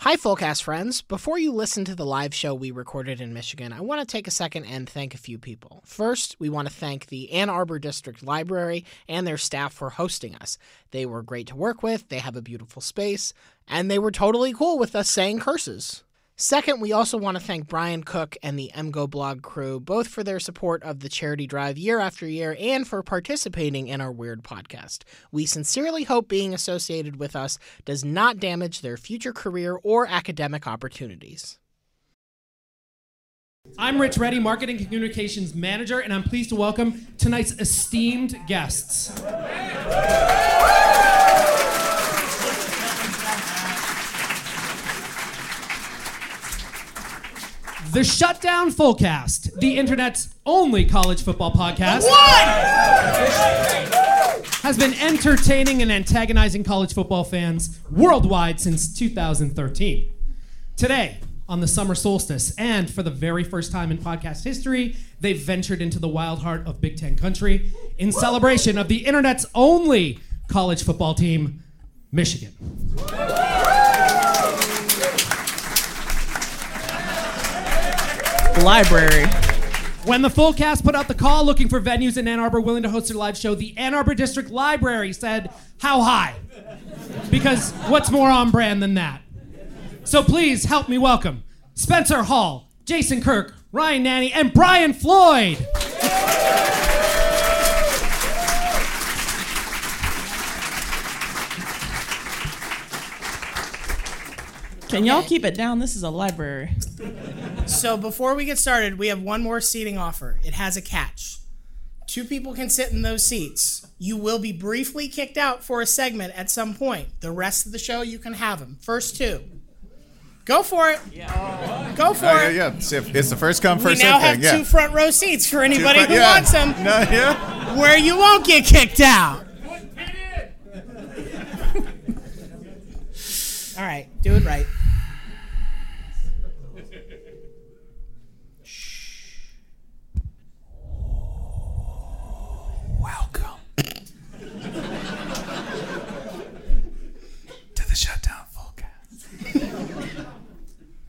Hi, Fullcast friends. Before you listen to the live show we recorded in Michigan, I want to take a second and thank a few people. First, we want to thank the Ann Arbor District Library and their staff for hosting us. They were great to work with, they have a beautiful space, and they were totally cool with us saying curses. Second, we also want to thank Brian Cook and the MGoBlog crew, both for their support of the charity drive year after year and for participating in our weird podcast. We sincerely hope being associated with us does not damage their future career or academic opportunities. I'm Rich Reddy, Marketing Communications Manager, and I'm pleased to welcome tonight's esteemed guests. The Shutdown Fullcast, the internet's only college football podcast. Has been entertaining and antagonizing college football fans worldwide since 2013. Today, on the summer solstice, and for the very first time in podcast history, they've ventured into the wild heart of Big Ten country in celebration of the internet's only college football team, Michigan. Library. When the full cast put out the call looking for venues in Ann Arbor willing to host their live show, the Ann Arbor District Library said, How high? Because what's more on brand than that? So please help me welcome Spencer Hall, Jason Kirk, Ryan Nanni, and Brian Floyd. Can y'all keep it down? This is a library. So before we get started, we have one more seating offer. It has a catch. Two people can sit in those seats. You will be briefly kicked out for a segment at some point. The rest of the show, you can have them. First two. Go for it. Yeah. Go for Uh, it. yeah, it's, it's the first come, first We first now serve have thing. Yeah. two front row seats for anybody front- who yeah. wants them. No, yeah. Where you won't get kicked out. All right, do it right. Welcome to the Shutdown Fullcast.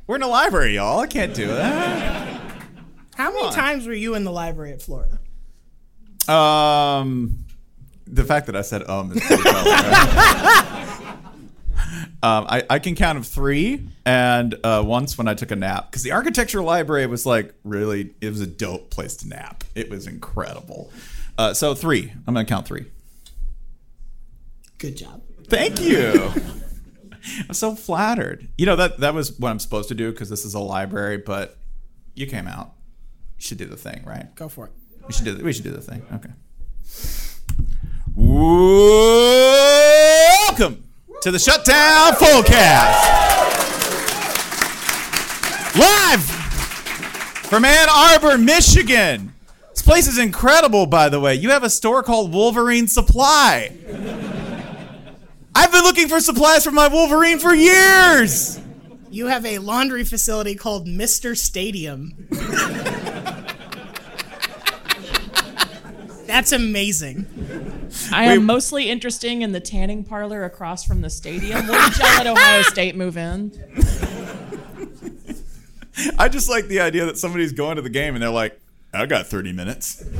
We're in a library, y'all. I can't do that. How many on. times were you in the library at Florida? Um, the fact that I said um is pretty telling, right? Um, I, I can count of three, and uh, once when I took a nap, because the architectural library was like really, it was a dope place to nap. It was incredible. Uh, so three. I'm gonna count three. Good job. Thank you. I'm so flattered. You know that that was what I'm supposed to do because this is a library, but you came out. You should do the thing, right? Go for it. We should do. The, we should do the thing. Okay. Welcome to the Shutdown Fullcast. Live from Ann Arbor, Michigan. This place is incredible, by the way. You have a store called Wolverine Supply. I've been looking for supplies for my Wolverine for years. You have a laundry facility called Mr. Stadium. That's amazing. I am mostly interested in the tanning parlor across from the stadium. When did y'all let Ohio State move in? I just like the idea that somebody's going to the game and they're like, I got 30 minutes.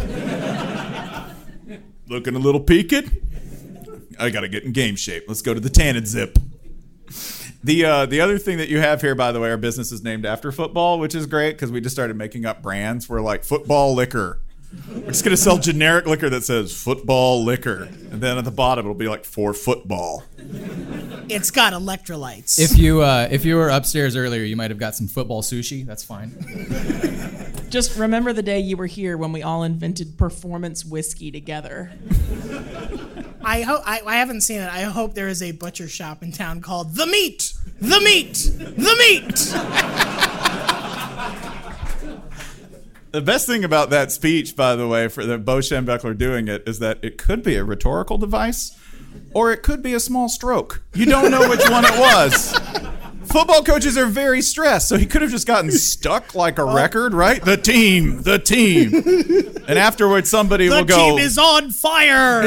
Looking a little peaked. I got to get in game shape. Let's go to the Tan and Zip. The uh, the other thing that you have here, by the way, our business is named after football, which is great because we just started making up brands. We're like football liquor. We're just gonna sell generic liquor that says football liquor, and then at the bottom it'll be like for football. It's got electrolytes. If you uh, if you were upstairs earlier, you might have got some football sushi. That's fine. Just remember the day you were here when we all invented performance whiskey together. I hope I, I haven't seen it. I hope there is a butcher shop in town called The Meat. The Meat. The Meat. The best thing about that speech, by the way, for the Bo Schembechler doing it, is that it could be a rhetorical device, or it could be a small stroke. You don't know which one it was. Football coaches are very stressed, so he could have just gotten stuck like a oh. record, right? The team, the team, and afterwards somebody The will go. The team is on fire.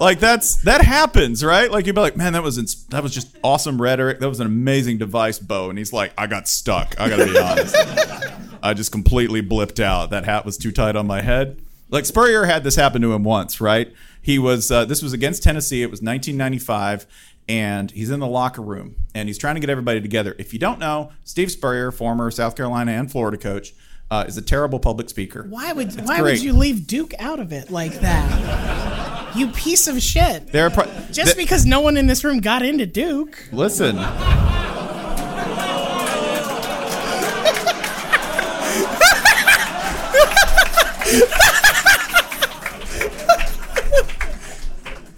Like that's that happens, right? Like you'd be like, man, that was ins- that was just awesome rhetoric. That was an amazing device, Bo. And he's like, I got stuck. I gotta be honest. I just completely blipped out. That hat was too tight on my head. Like Spurrier had this happen to him once, right? He was uh, this was against Tennessee. It was 1995, and he's in the locker room and he's trying to get everybody together. If you don't know, Steve Spurrier, former South Carolina and Florida coach, uh, is a terrible public speaker. Why would It's Why great. would you leave Duke out of it like that? You piece of shit. There are pro- Just th- because no one in this room got into Duke. Listen.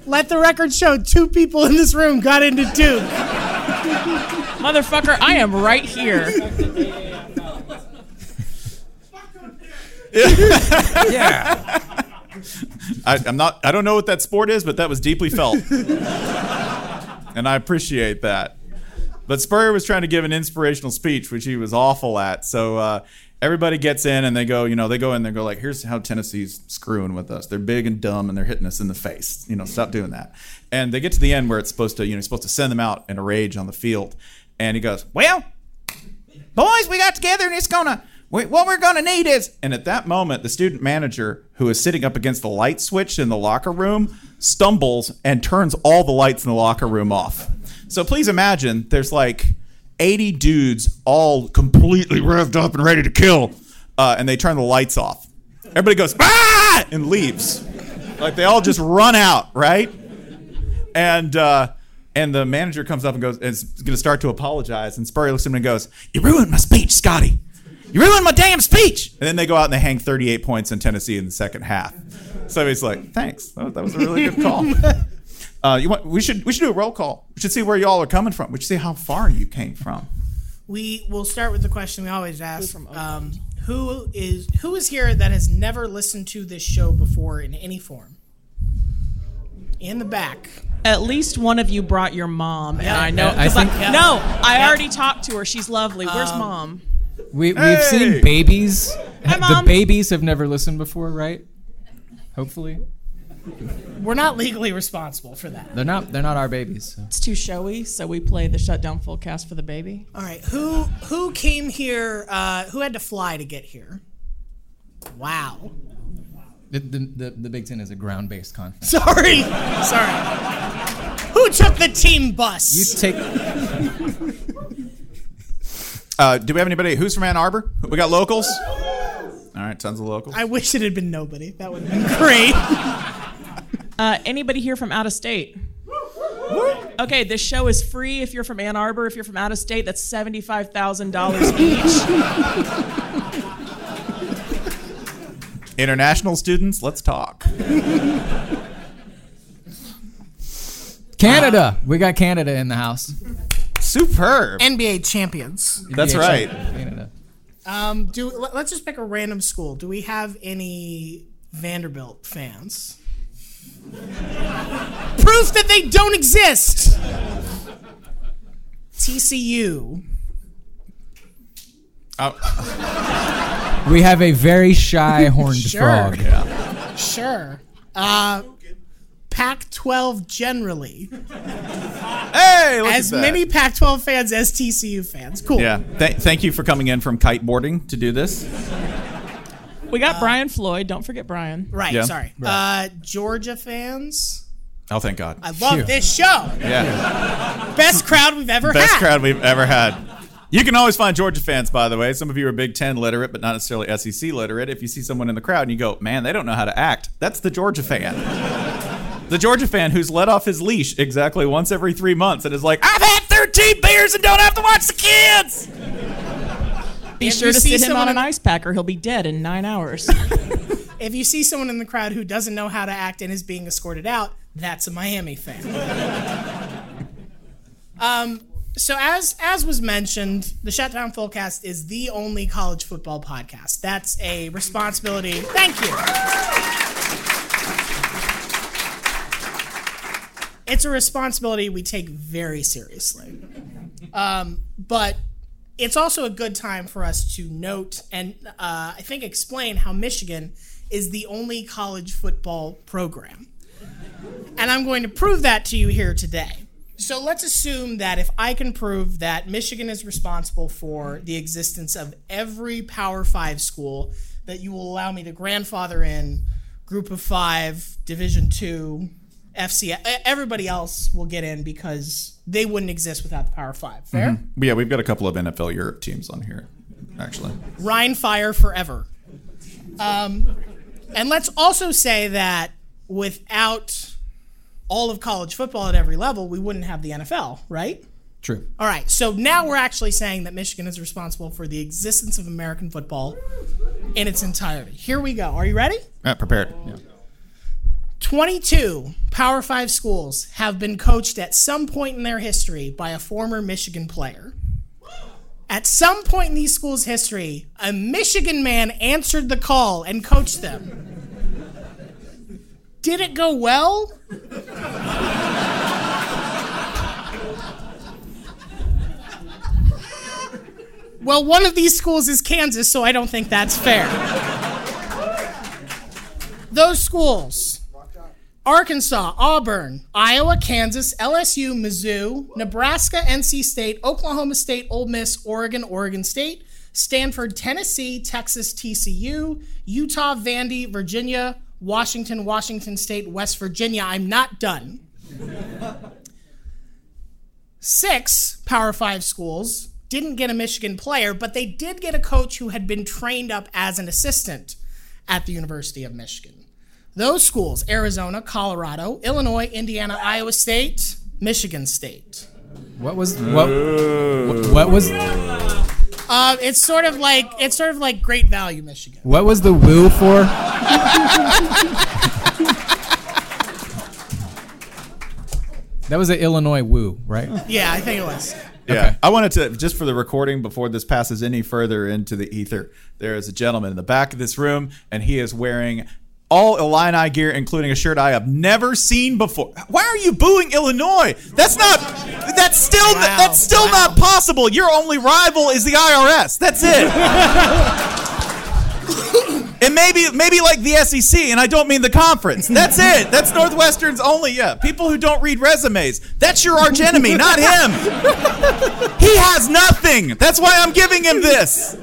Let the record show two people in this room got into Duke. Motherfucker, I am right here. yeah. I, I'm not. I don't know what that sport is, but that was deeply felt, and I appreciate that. But Spurrier was trying to give an inspirational speech, which he was awful at. So uh, everybody gets in and they go, you know, they go in, they go like, "Here's how Tennessee's screwing with us. They're big and dumb, and they're hitting us in the face. You know, stop doing that." And they get to the end where it's supposed to, you know, supposed to send them out in a rage on the field, and he goes, "Well, boys, we got together and it's gonna we, what we're gonna need is and at that moment the student manager who is sitting up against the light switch in the locker room stumbles and turns all the lights in the locker room off so please imagine there's like 80 dudes all completely revved up and ready to kill uh, and they turn the lights off everybody goes ah and leaves like they all just run out right and uh, and the manager comes up and goes and is going to start to apologize. And Spurrier looks at him and goes, "You ruined my speech, Scotty. You ruined my damn speech." And then they go out and they hang 38 points in Tennessee in the second half. So he's like, "Thanks, that was, that was a really good call." Uh, you want? We should we should do a roll call. We should see where y'all are coming from. We should see how far you came from. We will start with the question we always ask: um, Who is who is here that has never listened to this show before in any form? In the back. At least one of you brought your mom, and I know. Yeah, I 'cause I think- Yeah. no, I already talked to her. She's lovely. Where's Um, mom? We, we've seen babies. Hi, the Mom. babies have never listened before, right? Hopefully, We're not legally responsible for that. they're not. They're not our babies. so. It's too showy, so we play the shutdown full cast for the baby. All right, who who came here? Uh, who had to fly to get here? Wow. The, the, the, the Big Ten is a ground-based conference. Sorry, sorry. Who took the team bus? You take. Uh, do we have anybody who's from Ann Arbor? We got locals. All right, tons of locals. I wish it had been nobody. That would have been great. Uh, anybody here from out of state? Okay, this show is free if you're from Ann Arbor. If you're from out of state, that's seventy-five thousand dollars each. International students, let's talk. Canada. we got Canada in the house. Superb. NBA champions. That's right. Um, do let- let's just pick a random school. Do we have any Vanderbilt fans? Proof that they don't exist. TCU. We have a very shy horned Sure. frog. Sure. Uh, Pac-12 generally. Hey, look as at that. many Pac-12 fans as TCU fans. Cool. Yeah. Th- thank you for coming in from kiteboarding to do this. We got Brian Floyd. Don't forget Brian. Right. Yeah. Sorry. Uh, Georgia fans. Oh, thank God. I love this show. Yeah. Best crowd we've ever Best had. Best crowd we've ever had. You can always find Georgia fans, by the way. Some of you are Big Ten literate, but not necessarily SEC literate. If you see someone in the crowd and you go, man, they don't know how to act, that's the Georgia fan. The Georgia fan who's let off his leash exactly once every three months and is like, I've had 13 beers and don't have to watch the kids. Be If sure to see sit him on an ice pack or He'll be dead in nine hours. If you see someone in the crowd who doesn't know how to act and is being escorted out, that's a Miami fan. um, so as as was mentioned, the Shutdown Fullcast is the only college football podcast. That's a responsibility. Thank you. It's a responsibility we take very seriously. Um, but it's also a good time for us to note and uh, I think explain how Michigan is the only college football program. And I'm going to prove that to you here today. So let's assume that if I can prove that Michigan is responsible for the existence of every Power Five school, that you will allow me to grandfather in Group of Five, Division Two, FC. e- Everybody else will get in because they wouldn't exist without the Power Five. Fair? Mhm. Yeah, we've got a couple of NFL Europe teams on here, actually. Rhein Fire forever. Um, and let's also say that without all of college football at every level, we wouldn't have the NFL, right? True. All right, so now we're actually saying that Michigan is responsible for the existence of American football in its entirety. Here we go. Are you ready? Uh, prepared. 22 Power 5 schools have been coached at some point in their history by a former Michigan player. At some point in these schools' history, a Michigan man answered the call and coached them. Did it go well? Well, one of these schools is Kansas, so I don't think that's fair. Those schools Arkansas, Auburn, Iowa, Kansas, LSU, Mizzou, Nebraska, NC State, Oklahoma State, Ole Miss, Oregon, Oregon State, Stanford, Tennessee, Texas, TCU, Utah, Vandy, Virginia, Washington, Washington State, West Virginia. I'm not done. Six Power Five schools didn't get a Michigan player, but they did get a coach who had been trained up as an assistant at the University of Michigan. Those schools Arizona, Colorado, Illinois, Indiana, Iowa State, Michigan State. What was what? What, what was Uh, it's sort of like it's sort of like Great Value, Michigan. what was the woo for? that was an Illinois woo, right? Yeah, I think it was. Yeah, I wanted to just for the recording before this passes any further into the ether. There is a gentleman in the back of this room, and he is wearing all Illini gear, including a shirt I have never seen before. Why are you booing Illinois? That's not. That's still. that's still not possible. Your only rival is the IRS. That's it. And maybe maybe like the SEC, and I don't mean the conference. That's it. That's Northwestern's only. Yeah, people who don't read resumes. That's your arch enemy, not him. He has nothing. That's why I'm giving him this.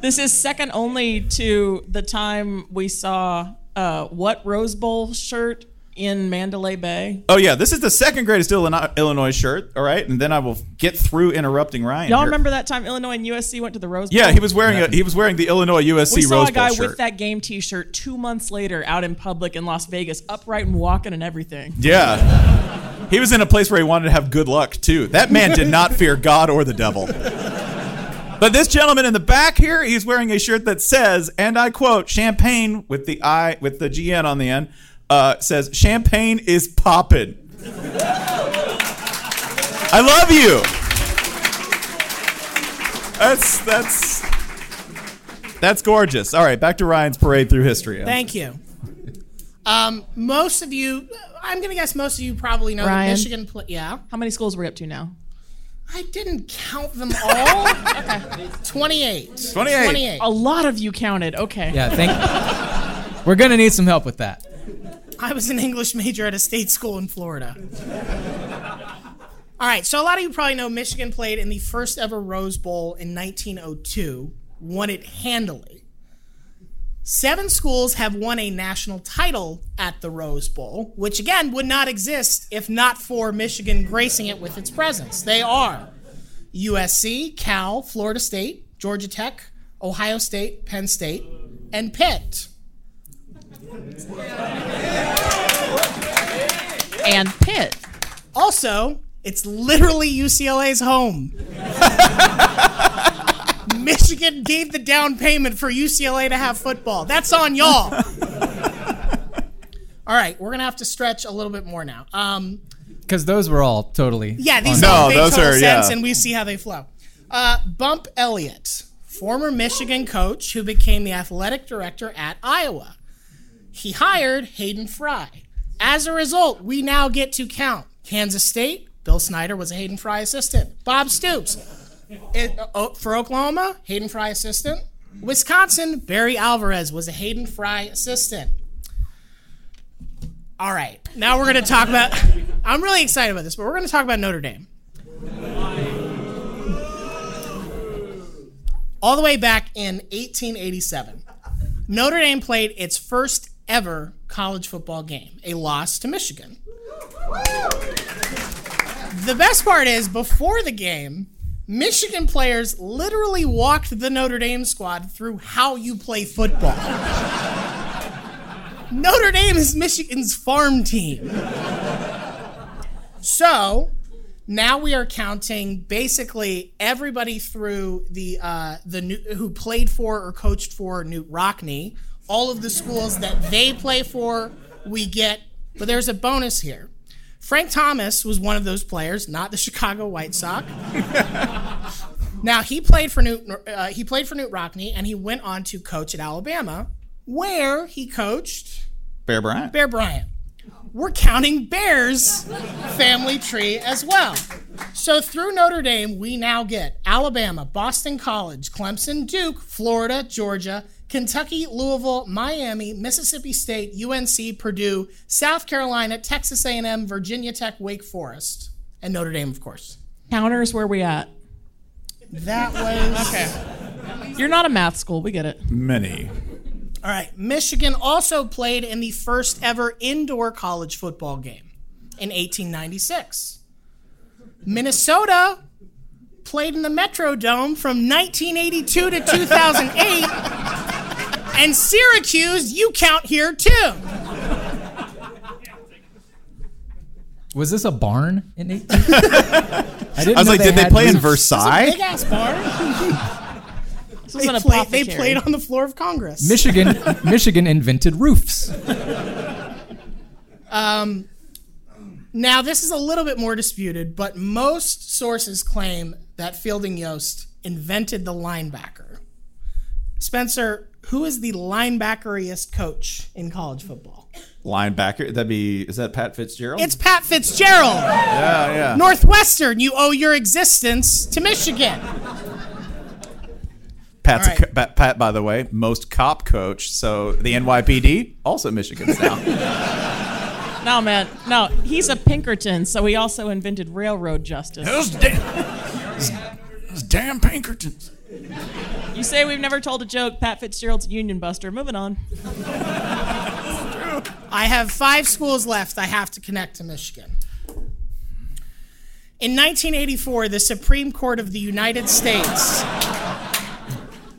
This is second only to the time we saw uh, what Rose Bowl shirt in Mandalay Bay. Oh yeah, this is the second greatest Illinois, Illinois shirt. All right, and then I will get through interrupting Ryan. Y'all here. remember that time Illinois and USC went to the Rose Bowl? Yeah, he was wearing a, he was wearing the Illinois USC Rose Bowl shirt. we saw Rose a guy with that game T-shirt two months later out in public in Las Vegas, upright and walking and everything. Yeah. He was in a place where he wanted to have good luck too. That man did not fear God or the devil. But this gentleman in the back here, he's wearing a shirt that says, and I quote, champagne with the I with the GN on the end, uh, says champagne is poppin'. I love you. That's that's that's gorgeous. All right, back to Ryan's parade through history. Thank you. Um, most of you, I'm gonna guess most of you probably know that Ryan? Michigan. Pl- yeah, How many schools are we up to now? I didn't count them all. okay, 28. 28. A lot of you counted. Okay. Yeah, thank. We're gonna need some help with that. I was an English major at a state school in Florida. All right, so a lot of you probably know Michigan played in the first ever Rose Bowl in 1902, won it handily. Seven schools have won a national title at the Rose Bowl, which again would not exist if not for Michigan gracing it with its presence. They are USC, Cal, Florida State, Georgia Tech, Ohio State, Penn State, and Pitt. And Pitt. Also, it's literally UCLA's home. Michigan gave the down payment for UCLA to have football. That's on y'all. all right, we're gonna have to stretch a little bit more now. Um, Because those were all totally. yeah, these on- all make total sense, and we see how they flow. Uh, Bump Elliott, former Michigan coach who became the athletic director at Iowa. He hired Hayden Fry. As a result, we now get to count Kansas State. Bill Snyder was a Hayden Fry assistant. Bob Stoops it- uh, for Oklahoma, Hayden Fry assistant. Wisconsin, Barry Alvarez was a Hayden Fry assistant. All right, now we're going to talk about. I'm really excited about this, but we're going to talk about Notre Dame. All the way back in 1887, Notre Dame played its first ever college football game, a loss to Michigan. The best part is, before the game, Michigan players literally walked the Notre Dame squad through how you play football. Notre Dame is Michigan's farm team. So now we are counting basically everybody through the uh, the new, who played for or coached for Knute Rockne. All of the schools that they play for, we get. But there's a bonus here. Frank Thomas was one of those players, not the Chicago White Sox. now he played for Knute. Uh, he played for Knute Rockne, and he went on to coach at Alabama, where he coached Bear Bryant. Bear Bryant. We're counting Bears family tree as well. So through Notre Dame, we now get Alabama, Boston College, Clemson, Duke, Florida, Georgia, Kentucky, Louisville, Miami, Mississippi State, UNC, Purdue, South Carolina, Texas A&M, Virginia Tech, Wake Forest, and Notre Dame, of course. Counters, where we at? That was okay. You're not a math school. We get it. Many. All right. Michigan also played in the first ever indoor college football game in 1896. Minnesota played in the Metrodome from 1982 to 2008. And Syracuse, you count here too. Was this a barn in 18? I, I was like, did they play in Versailles? Big ass barn. was they, an played, they played on the floor of Congress. Michigan, Michigan invented roofs. Um, now, this is a little bit more disputed, but most sources claim that Fielding Yost invented the linebacker. Spencer, who is the linebackeriest coach in college football? Linebacker. That'd be. Is that Pat Fitzgerald? It's Pat Fitzgerald. yeah, yeah. Northwestern, you owe your existence to Michigan. Pat's All a Pat, Pat, by the way, most cop coach. So the NYPD also Michigan's now. No, man. No, he's a Pinkerton, so he also invented railroad justice. Those Those damn Pinkertons. You say we've never told a joke. Pat Fitzgerald's union buster. Moving on. I have five schools left. I have to connect to Michigan. In 1984, the Supreme Court of the United States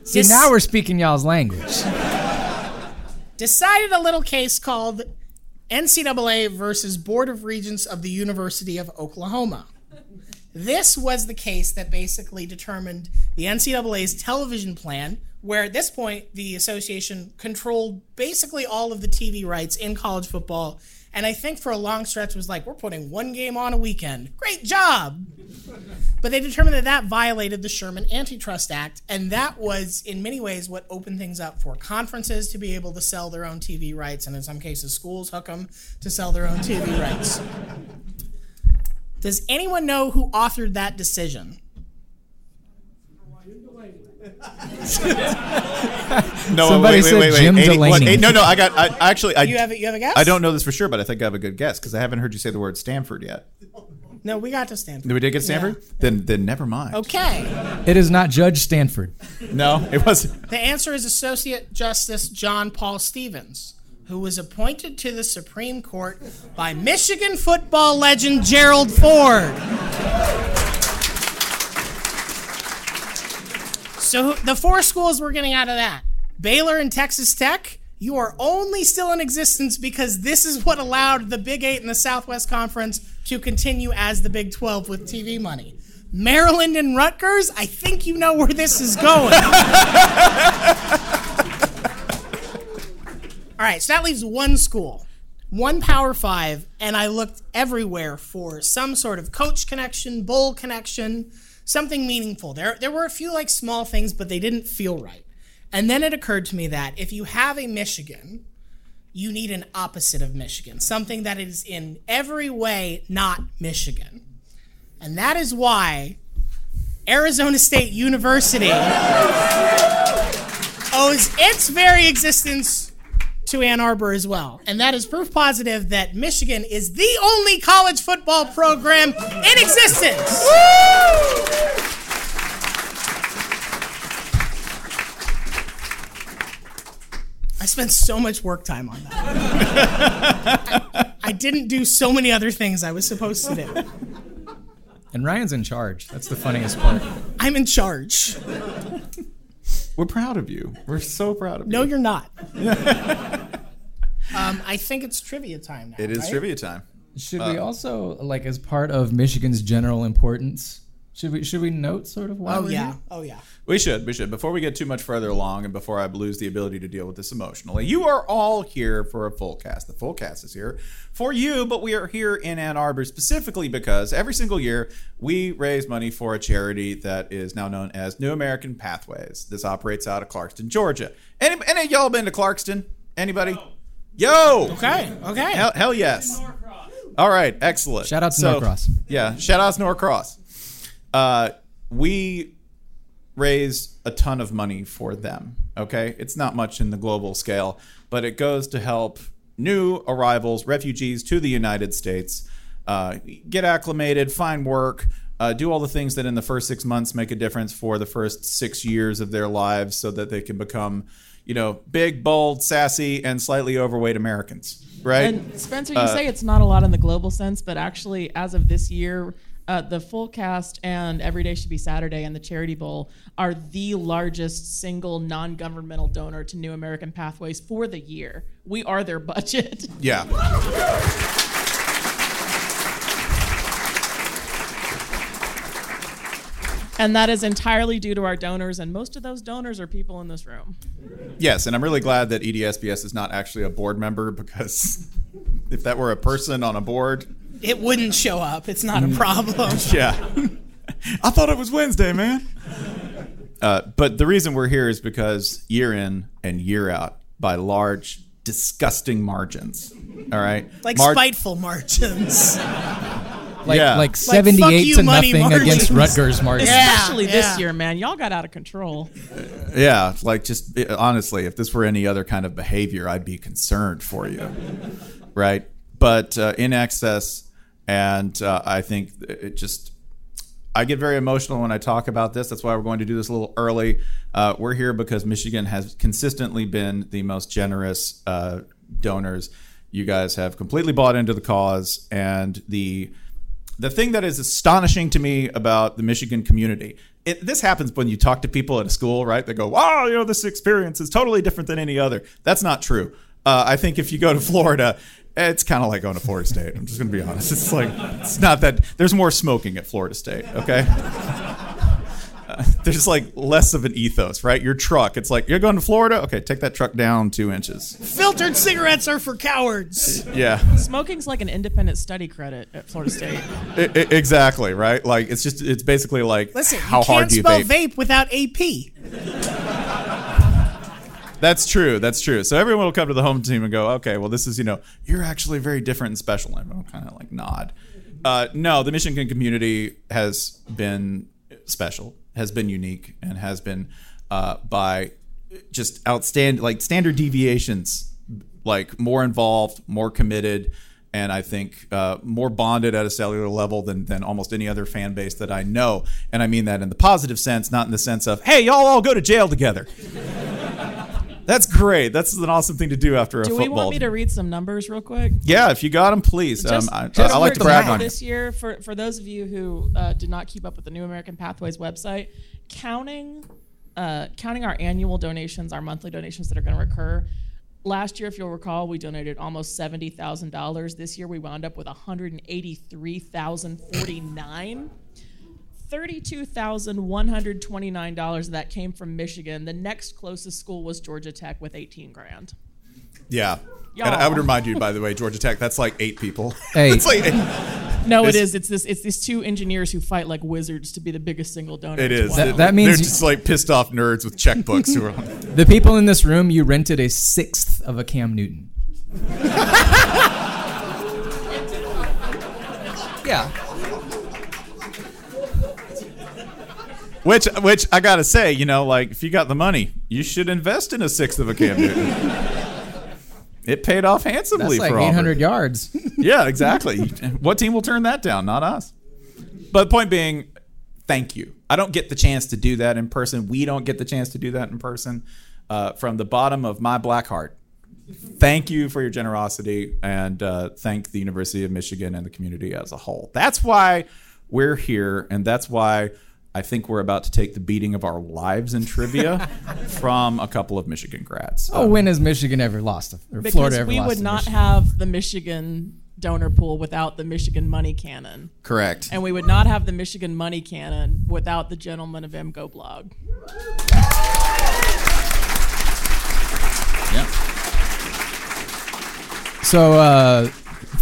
See, Dis- now we're speaking y'all's language. decided a little case called NCAA versus Board of Regents of the University of Oklahoma. This was the case that basically determined the NCAA's television plan, where at this point the association controlled basically all of the TV rights in college football. And I think for a long stretch was like, we're putting one game on a weekend. Great job. But they determined that that violated the Sherman Antitrust Act, and that was, in many ways, what opened things up for conferences to be able to sell their own TV rights, and in some cases, schools hook them to sell their own TV rights. Does anyone know who authored that decision? No, Somebody wait, wait, said wait, wait. Jim 80 what, Delany. eight- no, no, I got. I actually, I, You have a- you have a guess? I don't know this for sure, but I think I have a good guess because I haven't heard you say the word Stanford yet. No, we got to Stanford. Did we did get Stanford. Then, then never mind. Okay. It is not Judge Stanford. No, it wasn't. The answer is Associate Justice John Paul Stevens, who was appointed to the Supreme Court by Michigan football legend Gerald Ford. So the four schools we're getting out of that Baylor and Texas Tech, you are only still in existence because this is what allowed the Big Eight and the Southwest Conference to continue as the Big 12 with TV money. Maryland and Rutgers, I think you know where this is going. All right, so that leaves one school, one Power Five, and I looked everywhere for some sort of coach connection, bowl connection, something meaningful. There, there were a few like small things, but they didn't feel right. And then it occurred to me that if you have a Michigan, you need an opposite of Michigan, something that is in every way not Michigan. And that is why Arizona State University owes its very existence to Ann Arbor as well. And that is proof positive that Michigan is the only college football program in existence. I spent so much work time on that. I, I didn't do so many other things I was supposed to do. And Ryan's in charge. That's the funniest part. I'm in charge. We're proud of you. We're so proud of you. No, you're not. um, I think it's trivia time now. It is right? trivia time. Should Uh, we also, like, as part of Michigan's general importance, should we should we note sort of why? Oh we're yeah. here? Oh yeah. We should. We should. Before we get too much further along and before I lose the ability to deal with this emotionally, you are all here for a full cast. The full cast is here for you, but we are here in Ann Arbor specifically because every single year we raise money for a charity that is now known as New American Pathways. This operates out of Clarkston, Georgia. Any, any of y'all been to Clarkston? Anybody? Yo! Okay. Okay. Hell, hell yes. All right, excellent. Shout out to So- Norcross. Yeah, shout out to Norcross. Uh, we raise a ton of money for them. Okay, it's not much in the global scale, but it goes to help new arrivals, refugees to the United States, uh, get acclimated, find work. Uh, do all the things that in the first six months make a difference for the first six years of their lives so that they can become, you know, big, bold, sassy, and slightly overweight Americans, right? And Spencer, you Uh, say it's not a lot in the global sense, but actually, as of this year, uh, the full cast and Every Day Should Be Saturday and the Charity Bowl are the largest single non-governmental donor to New American Pathways for the year. We are their budget. Yeah. And that is entirely due to our donors, and most of those donors are people in this room. Yes, and I'm really glad that EDSBS is not actually a board member because if that were a person on a board, It wouldn't show up. It's not a problem. yeah. I thought it was Wednesday, man. Uh, but the reason we're here is because year in and year out, by large, disgusting margins. All right, Like Mar- spiteful margins. Like Yeah. like Like, seventy fuck eight you, to money nothing against. Rutgers margins. Yeah, Especially yeah. this year, man. Y'all got out of control. Yeah, like just honestly, if this were any other kind of behavior, I'd be concerned for you, right? But uh, in excess, and uh, I think it just. I get very emotional when I talk about this. That's why we're going to do this a little early. Uh, we're here because Michigan has consistently been the most generous uh, donors You guys have completely bought into the cause, and the the thing that is astonishing to me about the Michigan community. It, this happens when you talk to people at a school, right? They go, "Wow, you know, this experience is totally different than any other." That's not true. Uh, I think if you go to Florida, it's kind of like going to Florida State. I'm just going to be honest. It's like it's not that. There's more smoking at Florida State. Okay. Uh, there's like less of an ethos, right? Your truck, it's like you're going to Florida. Okay, take that truck down two inches. Filtered cigarettes are for cowards. Yeah. Smoking's like an independent study credit at Florida State. I- I- exactly, right? Like it's just it's basically like Listen, how you hard can't do you spell vape? vape without AP. That's true. That's true. So everyone will come to the home team and go, okay, well, this is, you know, you're actually very different and special. And everyone kind of like nod. Uh, no, the Michigan community has been special, has been unique, and has been uh, by just outstanding, like standard deviations, like more involved, more committed, and I think uh, more bonded at a cellular level than, than almost any other fan base that I know. And I mean that in the positive sense, not in the sense of, hey, y'all all go to jail together. That's great. That's an awesome thing to do after a Do football. Do we want me to read some numbers real quick? yeah, if you got them, please. Just- um, I, just I like to brag on you. This year, for, for those of you who uh, did not keep up with the New American Pathways website, counting uh, counting our annual donations, our monthly donations that are going to recur. Last year, if you'll recall, we donated almost seventy thousand dollars. This year, we wound up with one hundred and eighty-three thousand forty-nine. $32,129 of that came from Michigan. The next closest school was Georgia Tech with 18 grand. Yeah. Y'all. And I would remind you, by the way, Georgia Tech, that's like eight people. Hey. it's like, No, it It's- It's this. It's these two engineers who fight like wizards to be the biggest single donor. It It's is. wild. It- that means they're you- just like pissed off nerds with checkbooks who are The people in this room, you rented a sixth of a Cam Newton. yeah. Which, which I gotta say, you know, like if you got the money, you should invest in a sixth of a Cam Newton. it paid off handsomely That's like for Auburn. 800 yards. yeah, exactly. what team will turn that down? Not us. But the point being, thank you. I don't get the chance to do that in person. We don't get the chance to do that in person. Uh, from the bottom of my black heart, thank you for your generosity and uh, thank the University of Michigan and the community as a whole. That's why we're here, and that's why I think we're about to take the beating of our lives in trivia from a couple of Michigan grads. Oh, when has Michigan ever lost? to- Or because Florida ever we lost would not Michigan? have the Michigan donor pool without the Michigan money cannon, Correct. and we would not have the Michigan money cannon without the gentleman of MGoBlog. So, uh,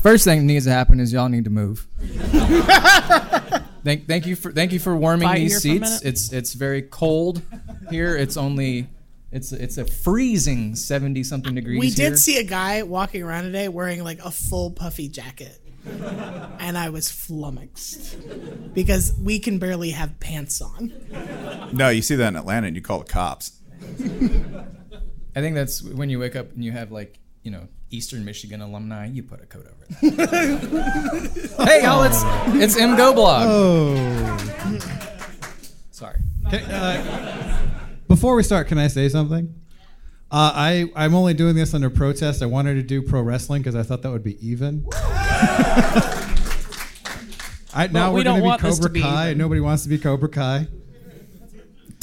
first thing that needs to happen is y'all need to move. thank, thank you for thank you for warming Fight these here for a seats. It's it's very cold here. It's only it's it's a freezing seventy something degrees. We here. did see a guy walking around today wearing like a full puffy jacket. And I was flummoxed because we can barely have pants on. No, you see that in Atlanta and you call the cops. I think that's when you wake up and you have like you know Eastern Michigan alumni. You put a coat over it. hey y'all, it's it's M Go Blog. Oh. Sorry. Can- uh, before we start, can I say something? Uh, I I'm only doing this under protest. I wanted to do pro wrestling because I thought that would be even. I, now But we we're going to be Cobra Kai. even. Nobody wants to be Cobra Kai.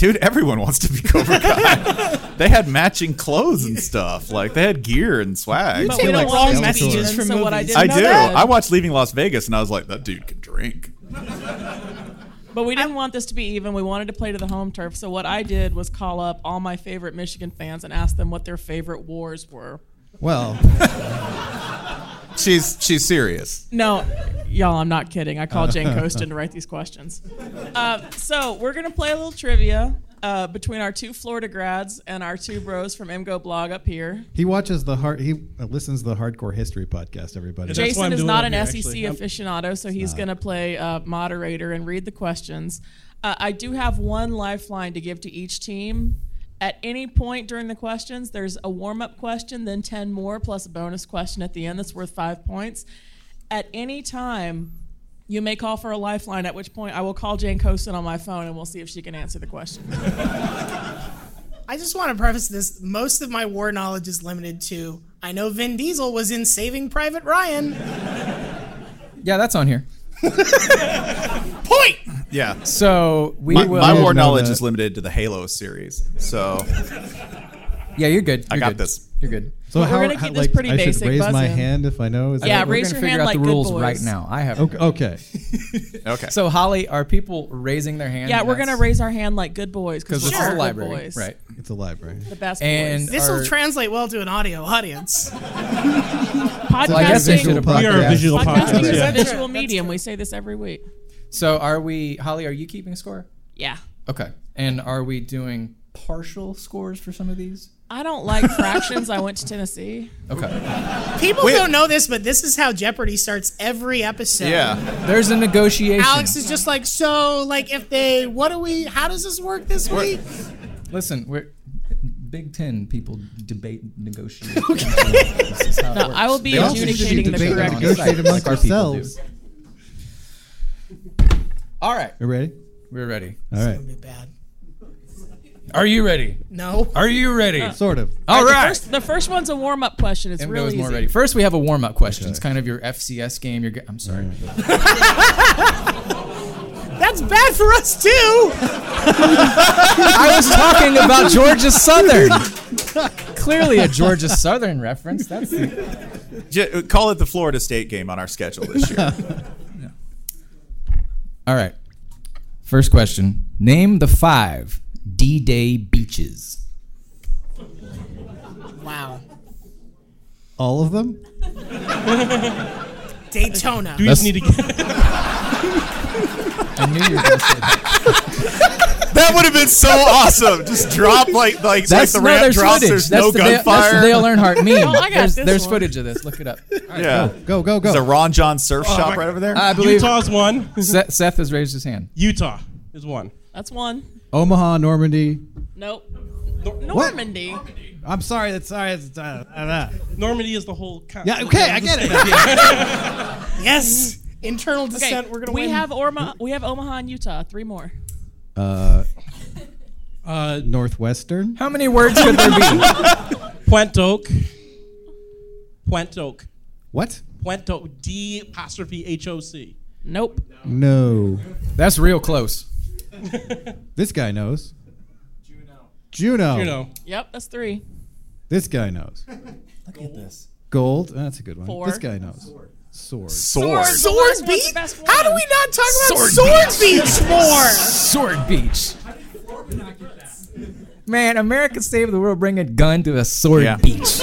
Dude, everyone wants to be Cobra Kai. they had matching clothes and stuff. Like they had gear and swag. But we don't want messages from from what I didn't I know do. that. I watched Leaving Las Vegas and I was like, that dude can drink. But we didn't want this to be even. We wanted to play to the home turf. So what I did was call up all my favorite Michigan fans and ask them what their favorite wars were. Well, She's she's serious. No, y'all, I'm not kidding. I called Jane Coaston to write these questions. Uh, so we're gonna play a little trivia uh, between our two Florida grads and our two bros from MGoBlog up here. he watches the hard. He uh, listens to the Hardcore History podcast. Everybody. Jason is not an SEC aficionado, so he's going to play uh, moderator and read the questions. Uh, I do have one lifeline to give to each team. At any point during the questions, there's a warm up question, then 10 more, plus a bonus question at the end that's worth five points. At any time, you may call for a lifeline, at which point I will call Jane Coaston on my phone and we'll see if she can answer the question. I I just want to preface this. Most of my war knowledge is limited to I know Vin Diesel was in Saving Private Ryan. Yeah, that's on here. Point. Yeah. So we my, will. my war knowledge that. is limited to the Halo series. So Yeah, you're good. I You're got good. this. You're good. So We're how, gonna how- keep this like, pretty I should basic, raise buzz my hand if I know. Is that Yeah, what- We're raise gonna your figure hand out like the good rules boys. right now. I have. Okay. okay. okay. So Holly, are people raising their hand? Yeah, we're gonna raise our hand like good boys because because it's we're a good library, boys. right? It's a library. The best And boys. This will translate well to an audio audience. Podcasting. So I guess they We are a visual Podcasting is a visual medium. We say this every week. So are we, Holly? Are you keeping a score? Yeah. Okay. And are we doing partial scores for some of these? I don't like fractions. I went to Tennessee. Okay. People don't know this, but this is how Jeopardy starts every episode. Yeah. There's a negotiation. Alex is just like, so, like, if they, what do we, how does this work this week? Listen, we're Big Ten people debate, negotiate. This is how it No, works. I will be They also adjudicating should the debate correct on Negotiate site, amongst like All right, You ready? we're ready. All right. Be bad. Are you ready? No. Are you ready? Sort of. All the. First, the first one's a warm up question. It's Em really goes more easy. ready. First, we have a warm up question. It's kind of your FCS game. You're. Ge- I'm sorry. That's bad for us, too. I was talking about Georgia Southern. Clearly a Georgia Southern reference. That's the, J- call it the Florida State game on our schedule this year. all right. First question: Name the five D-Day beaches. Wow. All of them? Daytona. Do we just need to get I knew you were going to say that. that would have been so awesome. Just drop like like, like the no, ramp there's drops. footage. There's that's no the Dale, that's the gunfire. Dale Earnhardt meme. Oh, I got there's this there's footage of this. Look it up. yeah. Go, go, There's a go. Ron Jon surf shop my- right over there. I believe Utah's one. Seth, Seth has raised his hand. Utah is one. That's one. Omaha, Normandy. Nope. Nor- Normandy. I'm sorry. That's sorry. It's, uh, uh, that. Normandy is the whole. Con- Yeah, okay, I get it. Yes. Internal Okay, descent. We're going to we win. have Orma, we have Omaha and Utah. Three more. Uh, Uh, Northwestern. How many words could there be? Puente Oak. Puente Oak. What? Puente Oak. D apostrophe H O C. Nope. No. That's real close. This guy knows. Juno. You know. Yep, that's three. This guy knows. Look at this. Gold. That's a good one. Four. This guy knows. Sword. Sword. Sword What's Beach? How do we not talk about Sword Sword, Beach more? Sword Beach. Man, America saved the world bringing a gun to a sword Yeah. beach.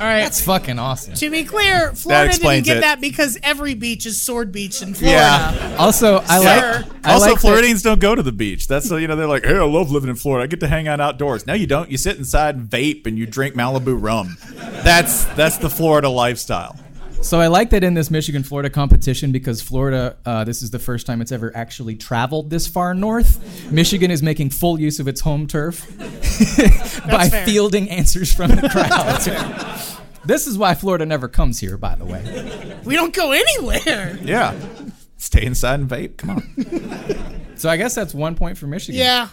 All right. That's fucking awesome. To be clear, Florida didn't explains get it. that because every beach is Sword Beach in Florida. Yeah. Also, I Sir. like. I also, like that- Floridians don't go to the beach. That's so you know they're like, hey, I love living in Florida. I get to hang out outdoors. No, you don't. You sit inside and vape and you drink Malibu rum. That's that's the Florida lifestyle. So I like that in this Michigan Florida competition because Florida, uh, this is the first time it's ever actually traveled this far north. Michigan is making full use of its home turf by fair. fielding answers from the crowd. this is why Florida never comes here, by the way. We don't go anywhere. Yeah. Stay inside and vape. Come on. So I guess that's one point for Michigan. Yeah.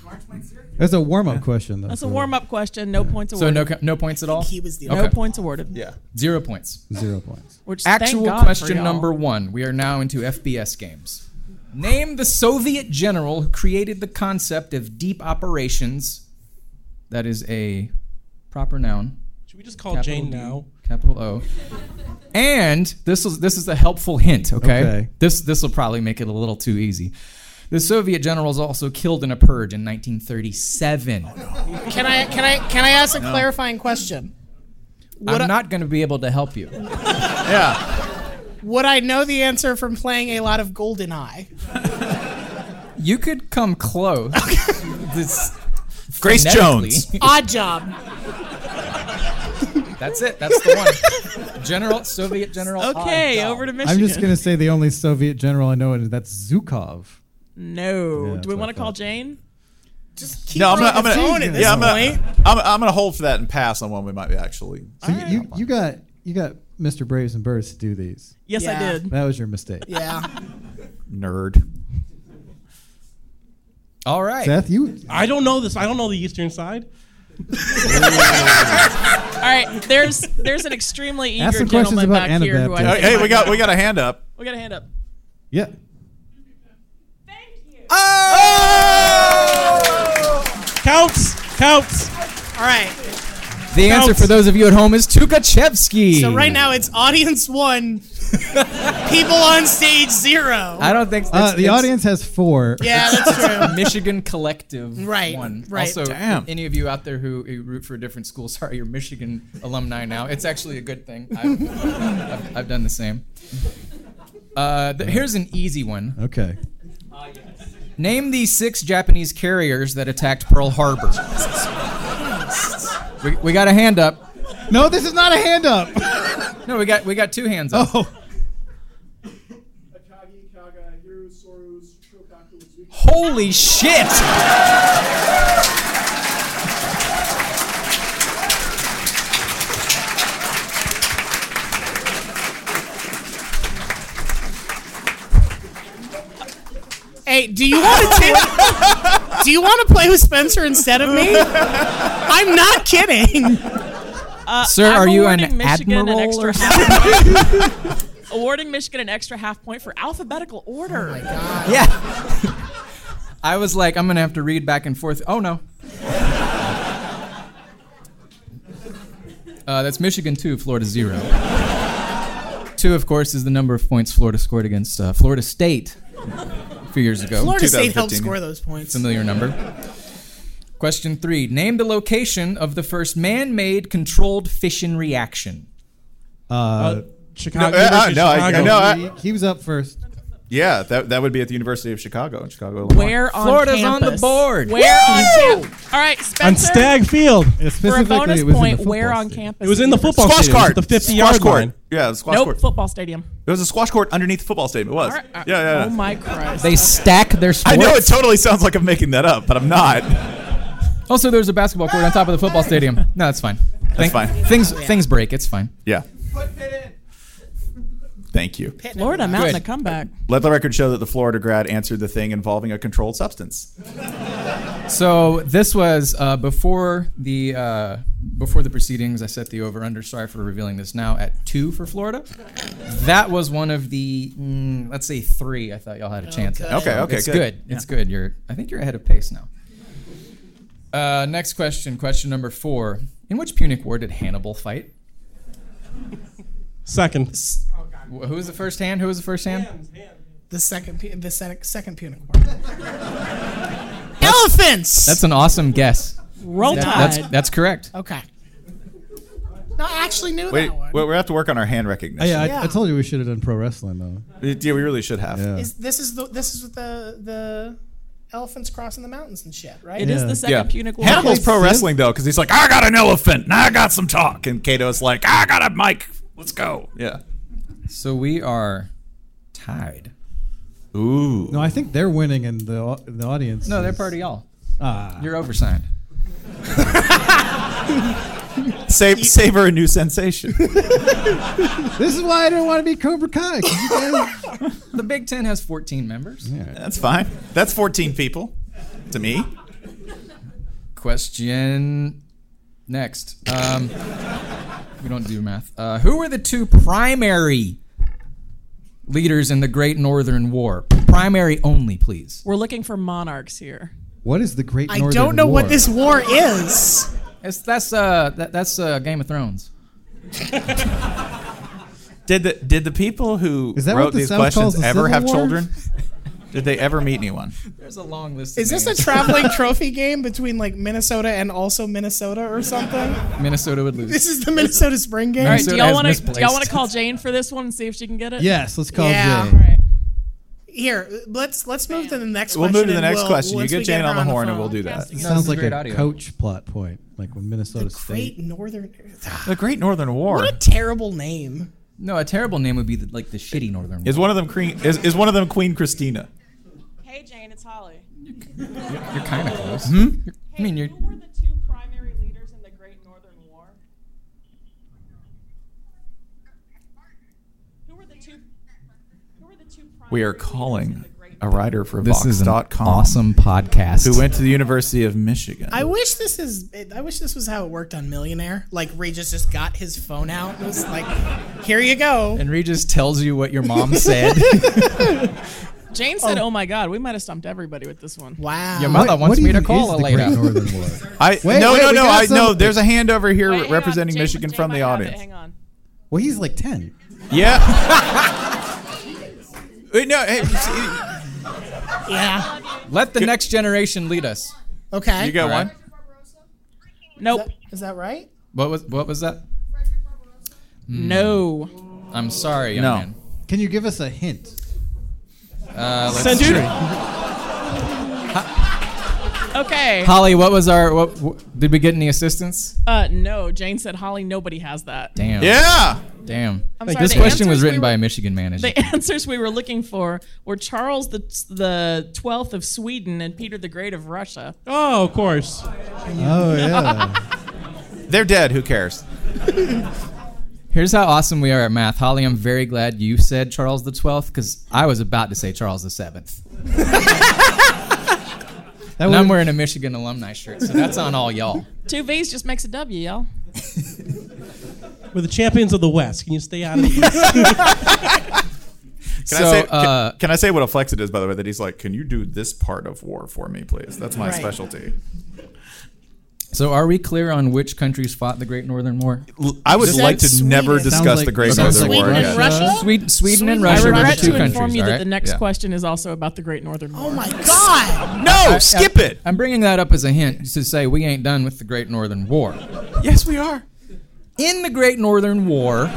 That's a warm-up question, though. That's a warm up question. No points awarded. So awarded. no co- no points at all. He was the no Okay. points awarded. Yeah. Zero points. Zero points. Which thank Actual God for question y'all. number one. We are now into FBS games. Name the Soviet general who created the concept of deep operations. That is a proper noun. Should we just call Capital Jane D, now? Capital O. And this is this is a helpful hint. Okay. Okay. This this will probably make it a little too easy. The Soviet general was also killed in a purge in 1937. Can I can I can I ask a clarifying question? Would I'm I, not going to be able to help you. Yeah. would I know the answer from playing a lot of GoldenEye? You could come close. This- Grace Jones. Oddjob. That's it. That's the one. General Soviet general. Okay, Odd over to. Michigan. I'm just gonna say the only Soviet general I know, and that's Zhukov. No. Yeah, Do we want to call. Jane? Just keep No, I'm gonna, on I'm the phone gonna, at this yeah, I'm point. gonna, I'm, I'm gonna hold for that and pass on one we might be actually. So you, you you got you got Mr. Braves and Birds to do these. Yes, I did. That was your mistake. Yeah. Nerd. All right. Seth, you. I don't know this. I don't know the eastern side. All right, there's there's an extremely Ask eager some questions gentleman about back here who I Hey, we got we got a hand up. We got a hand up. Yeah. Counts. Counts. All right. The answer for those of you at home is Tukhachevsky. So right now it's audience one, people on stage zero. I don't think Uh, the audience has four. Yeah, that's true. Michigan Collective. Right, One. right. Also, Damn. any of you out there who, who root for a different school, sorry, you're Michigan alumni now. It's actually a good thing. I've, I've, I've done the same. Uh, th- here's an easy one. Okay. Name the six Japanese carriers that attacked Pearl Harbor. we, we got a hand up. No, this is not a hand up. No, we got we got two hands up. Oh. Holy shit! Hey, do you want to do you want to play with Spencer instead of me? I'm not kidding. Uh, Sir, I'm are you an Michigan admiral an extra or half point. awarding Michigan an extra half point for alphabetical order. Oh my god. Yeah. I was like, I'm gonna have to read back and forth. Oh no. Uh, that's Michigan two, Florida zero. Two, of course, is the number of points Florida scored against uh, Florida State a few years ago. Florida State helped score those points. Familiar number. Question three: Name the location of the first man-made controlled fission reaction. Uh, Chicago. No, uh, no, I- I know, I- he, he was up first. Yeah, that that would be at the University of Chicago in Chicago. Illinois. Where on Florida's on the board. Where on campus? All right, Spencer. On Stagg Field. For a bonus point, where on campus? It was in the football squash stadium. court. It was the 50 squash yard court. line. Yeah, the squash Nope, court. football stadium. It was a squash court underneath the football stadium. It was. All right, uh, yeah, yeah. Oh my Christ. They stack their sports. I know it totally sounds like I'm making that up, but I'm not. Also, there's a basketball court on top of the football stadium. No, that's fine. That's fine. Things things break. It's fine. Yeah. Thank you. Florida mounting Good. a comeback. Let the record show that the Florida grad answered the thing involving a controlled substance. So this was uh, before the uh, before the proceedings. I set the over under. Sorry for revealing this now at two for Florida. That was one of the mm, let's say three. I thought y'all had a chance. at. Okay, okay, it's good. good. It's good. You're I think you're ahead of pace now. Uh, next question. Question number four. In which Punic War did Hannibal fight? Second. Wh- Who was the first hand? Who was the first hand? The second, pu- the second, second Punic War. Elephants. That's an awesome guess. Roll That- Tide. That's that's correct. okay. No, I actually knew Wait, that one. well, we have to work on our hand Oh, recognition. yeah, I, Yeah. I told you we should have done pro wrestling though. Yeah, we really should have. Yeah. Is this is the this is the the elephants crossing the mountains and shit, right? It is Yeah. the second Yeah. Punic War. Hannibal's pro wrestling though, because he's like, I got an elephant and I got some talk, and Cato's like, I got a mic. Let's go. Yeah. So we are tied. Ooh. No, I think they're winning, in the au- the audience. No, they're is- part of y'all. Ah, You're oversigned. Save, savor a new sensation. this is why I don't want to be Cobra Kai. 'cause you guys- The Big Ten has 14 members. That's fine. That's 14 people to me. Question next. Um, we don't do math. Uh, who were the two primary leaders in the Great Northern War? Primary only, please. We're looking for monarchs here. what is the Great I Northern War? I don't know War? what this war is. It's, that's uh, that, that's uh, Game of Thrones. Did the did the people who Is that wrote the these South questions the ever Civil have War? children? Did they ever meet anyone? There's a long list. Is this a traveling trophy game between like Minnesota and also Minnesota or something? Minnesota would lose. This is the Minnesota spring game. All right, do y'all want to do y'all want to call Jane for this one and see if she can get it? Yes, let's call jane Yeah. Jay. All right. Here, let's let's move to the next question. We'll move to the next we'll- question. You get Jane her on the horn and we'll do that. It No, sounds this like a audio. coach plot point, like with Minnesota Great State. Northern. The Great Northern War. What a terrible name. No, a terrible name would be the, like the shitty Northern War. Is one of them Queen? Is, is one of them Queen Christina? Hey Jane, it's Holly. You're kind of close. Hmm? You're- I mean, you're. Who were the two primary leaders in the Great Northern War? Who were the two? Who were the two? We are calling in the Great a writer for This is an Vox.com. awesome podcast. Who went to the University of Michigan. I wish this is. I wish this was how it worked on Millionaire. Like Regis just got his phone out and was like, "Here you go." And Regis tells you what your mom said. Jane said, oh. "Oh my God, we might have stumped everybody with this one." Wow. Your mother What- wants what me to even call is her the Great later. Northern War? I Wait, no wait, no we no got I no. something. There's a hand over here Wait, hang on. representing Jane- Michigan Jane from might the have it. audience. Hang on. Well, he's like ten. Yeah. Wait, no. Hey, Yeah. Let the next generation lead us. Okay. you got All right. one. Nope. Is that right? What was what was that? No. I'm sorry, young No. man. Can you give us a hint? Uh, let's Century. Okay. Holly, what was our? What, what did we get any assistance? Uh, no. Jane said, "Holly, nobody has that." Damn. Yeah. Damn. I'm sorry, this the question was answers written we by were- a Michigan man. The answers we were looking for were Charles the the twelfth of Sweden and Peter the Great of Russia. Oh, of course. Oh yeah. They're dead. Who cares? Here's how awesome we are at math. Holly, I'm very glad you said Charles the 12th because I was about to say Charles the 7th. That And I'm wearing a Michigan alumni shirt, so that's on all y'all. Two V's just makes a W, y'all. We're the champions of the West. Can you stay out of the East? Can So, I say? Can, uh, can I say what a flex it is? By the way, that he's like, can you do this part of war for me, please? That's my Right. specialty. So, are we clear on which countries fought the Great Northern War? I would Said like to Sweden. never discuss like- the Great Northern like War Sweden again. and Russia? Sweden, Sweden and Sweden- I Russia were the regret two to countries. inform you all that the next Yeah. question is also about the Great Northern oh War. Oh my God. No, skip it. I'm bringing that up as a hint to say we ain't done with the Great Northern War. Yes, we are. In the Great Northern War,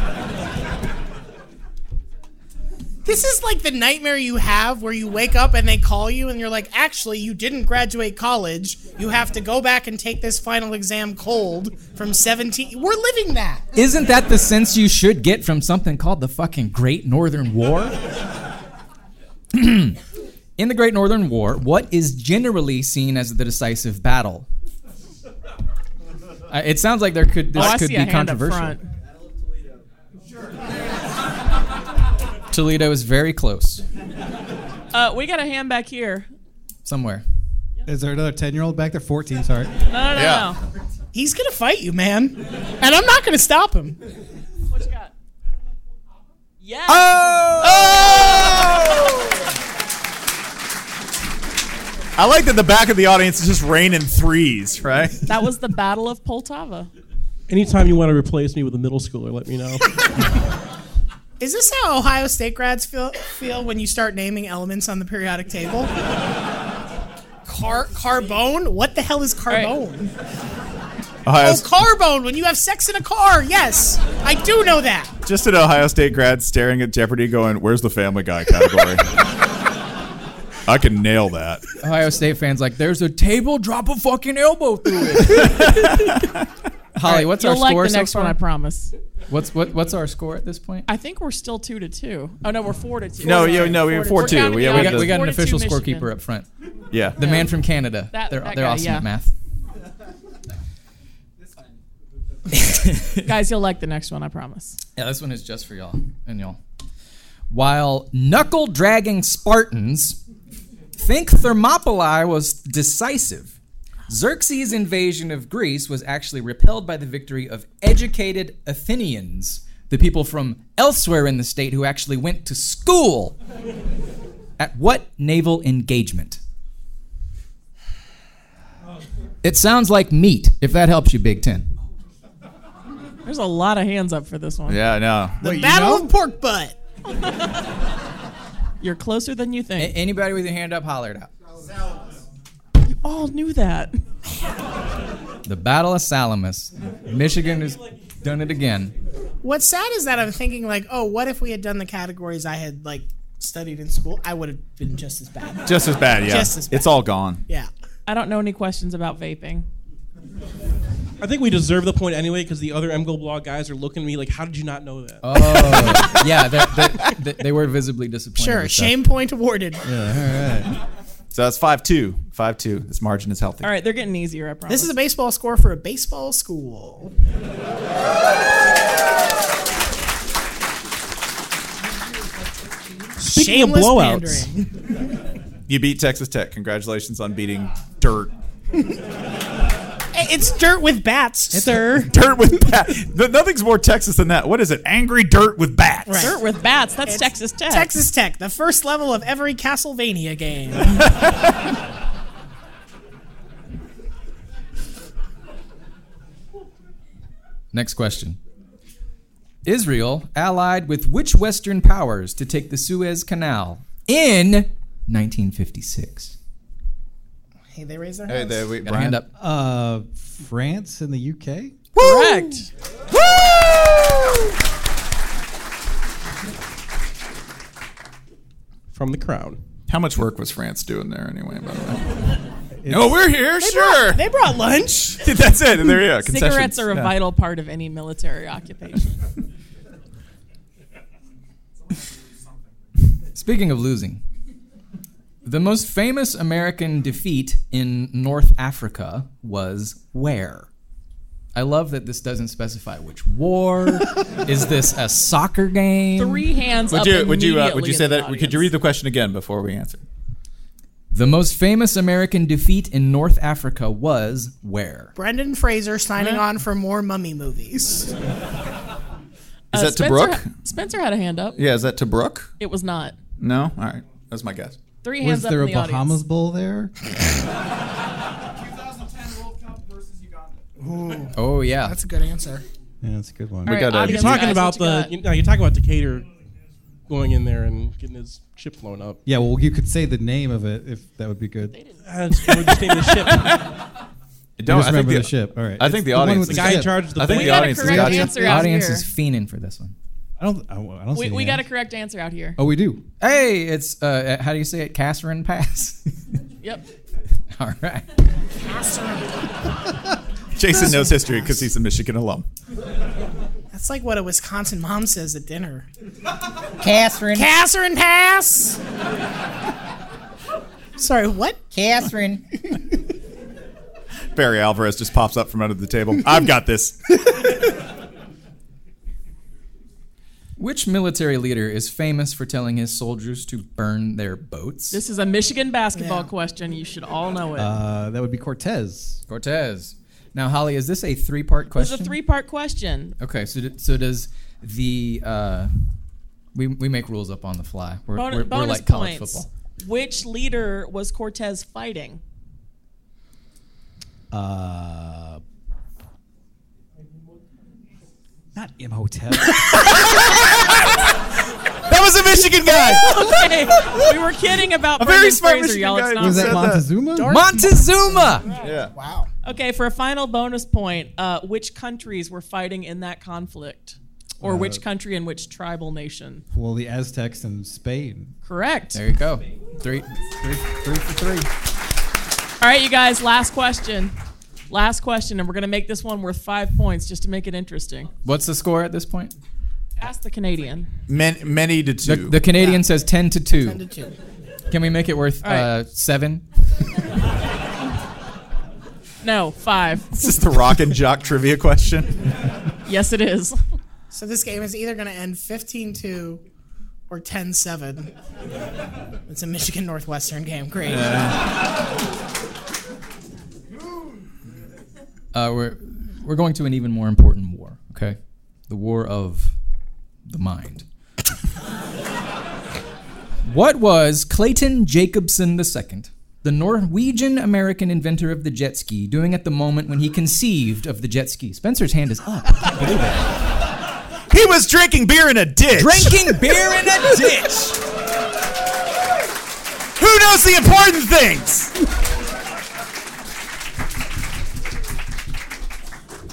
This is like the nightmare you have where you wake up and they call you and you're like, actually, you didn't graduate college. You have to go back and take this final exam cold from 17. We're living that. isn't that the sense you should get from something called the fucking Great Northern War? In the Great Northern War, what is generally seen as the decisive battle? Uh, it sounds like there could this oh, I could see be a hand up controversial. Toledo is very close, Uh, we got a hand back here. somewhere. Is there another ten-year-old back there? Fourteen. Sorry. No, no, no, Yeah. no. He's going to fight you, man. And I'm not going to stop him. What you got? Yes. Oh! I like that the back of the audience is just raining threes, right? That was the Battle of Poltava. Anytime you want to replace me with a middle schooler, let me know. Is this how Ohio State grads feel, feel when you start naming elements on the periodic table? Car carbone? What the hell is carbone? Ohio, Oh, carbone when you have sex in a car. Yes, I do know that. just an Ohio State grad staring at Jeopardy, going, "Where's the Family Guy category?" I can nail that. Ohio State fans like, there's a table, drop a fucking elbow through it. Holly, what's You'll our like score the next far? one, I promise. What's what what's our score at this point? I think we're still two to two. Oh no, we're four to two. No, Sorry. yeah, no, we Four were to four We're two. counting We- the we We other got, we got an 4 to two official scorekeeper up front. Yeah. The man from Canada. That- they're that they're guy, awesome yeah. at math. Guys, you'll like the next one, I promise. Yeah, this one is just for y'all and y'all. While knuckle dragging Spartans think Thermopylae was decisive, Xerxes' invasion of Greece was actually repelled by the victory of educated Athenians, the people from elsewhere in the state who actually went to school. At what naval engagement? It sounds like meat, if that helps you, Big Ten. There's a lot of hands up for this one. Yeah, no. The Battle of Pork Butt. You're closer than you A- think. anybody with your hand up, holler it out. You all knew that. The Battle of Salamis. Michigan has done it again. What's sad is that I'm thinking like, oh, what if we had done the categories I had like studied in school? I would have been just as bad. Just as bad, yeah. Just as bad. It's all gone. Yeah. I don't know any questions about vaping. I think we deserve the point anyway because the other MGoBlog guys are looking at me like, how did you not know that? Oh, yeah, they're, they're, they they were visibly disappointed. Sure, with that. shame point awarded. Yeah. All right. So that's five two. Five two. This margin is healthy. All right, they're getting easier, I promise. This is a baseball score for a baseball school. Speaking Shameless of blowouts. You beat Texas Tech. Congratulations on beating Dirt. It's dirt with bats, sir. Dirt with bats. Nothing's more Texas than that. What is it? Angry Dirt with bats. Right. Dirt with bats. That's It's Texas Tech. Texas Tech, the first level of every Castlevania game. Next question. Israel allied with which Western powers to take the Suez Canal in 1956? Hey, they raise their Hey, hands. there we Got a hand up. Uh, France and the UK. Correct. From the crown. How much work was France doing there anyway? By the way. No, we're here. They sure. brought, they brought lunch. That's it. And there you go. Cigarettes are a Yeah. vital part of any military occupation. Speaking of losing, the most famous American defeat in North Africa was where? I love that this doesn't specify which war. Is this a soccer game? Three hands Would up you would you uh, would you say in the that? Could you read the question again before we answer? The most famous American defeat in North Africa was where? Brendan Fraser signing on for more mummy movies. Is Uh, that to Spencer Brooke? ha- Spencer had a hand up. Yeah, is that to Brooke? It was not. No. All right, that's my guess. Three hands Was up there in a the audience. Bahamas Bowl there? Ooh, Oh yeah, that's a good answer. Yeah, that's a good one. All right, got, uh, You're audience talking guys, about what you the. got? You, no, you're talking about Decatur going in there and getting his ship flown up. Yeah, well, you could say the name of it if that would be good. That's the just name the ship. You Don't just I remember the, the ship. All right. I think the, the one audience. with The is- guy in charge of the I think We the got a audience has correct got you. answer the out audience here. is fiending for this one. I don't. I, I don't We, see we got a correct answer out here. Oh, we do. Hey, it's uh, how do you say it? Catherine Pass. Yep. All right. Catherine. Jason knows history because he's a Michigan alum. That's like what a Wisconsin mom says at dinner. Catherine. Catherine Pass. Sorry, what? Catherine. Barry Alvarez just pops up from under the table. I've got this. Which military leader is famous for telling his soldiers to burn their boats? This is a Michigan basketball Yeah. question. You should all know it. Uh, that would be Cortez. Cortez. Now, Holly, is this a three-part question? It's question? a three-part question. Okay, so d- so does the uh, we we make rules up on the fly. We're, Bonus, we're, we're bonus like college points. football. Which leader was Cortez fighting? Uh, not Imhotep. That was a Michigan guy. okay, we were kidding about A very Brendan smart Fraser. Michigan Y'all, it's guy not was that said that. Montezuma? Montezuma. Yeah. Wow. Okay, for a final bonus point, uh, which countries were fighting in that conflict? Or which country and which tribal nation? Well, the Aztecs and Spain. Correct. There you go. Three, three, three for three. All right, you guys, last question. Last question, and we're going to make this one worth five points just to make it interesting. What's the score at this point? Ask the Canadian. Many, many to The, two. the Canadian says ten to two. Ten to two. Can we make it worth All right. uh, seven? No, five. Is this is the rock and jock trivia question. Yes, it is. So this game is either going to end 15-2 or 10-7. It's a Michigan Northwestern game. Great. Uh, we're we're going to an even more important war. Okay, the war of the mind. what was Clayton Jacobson II, the Norwegian American inventor of the jet ski, doing at the moment when he conceived of the jet ski? Spencer's hand is up. I can't believe it. He was drinking beer in a ditch. Drinking beer in a ditch. Who knows the important things?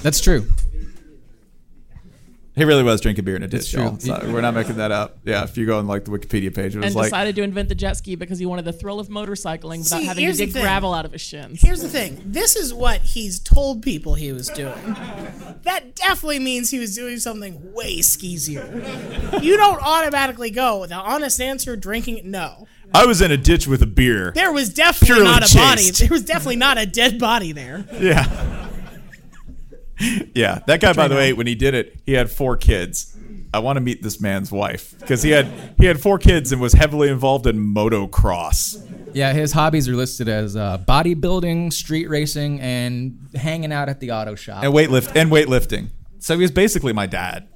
That's true. He really was drinking beer in a ditch. It's y'all. It's not- we're not making that up. Yeah, if you go on like the Wikipedia page, it was and like decided to invent the jet ski because he wanted the thrill of motorcycling without See, having to here's the dig thing. gravel out of his shins. Here's the thing. This is what he's told people he was doing. That definitely means he was doing something way skeezier. You don't automatically go, with the honest answer, drinking, no. I was in a ditch with a beer. There was definitely Purely not a body. There was definitely not a dead body there. Yeah. yeah, that guy, by the way, when he did it, he had four kids. I want to meet this man's wife because he had he had four kids and was heavily involved in motocross. Yeah, his hobbies are listed as uh, bodybuilding, street racing, and hanging out at the auto shop. And weightlift and weightlifting. So he was basically my dad.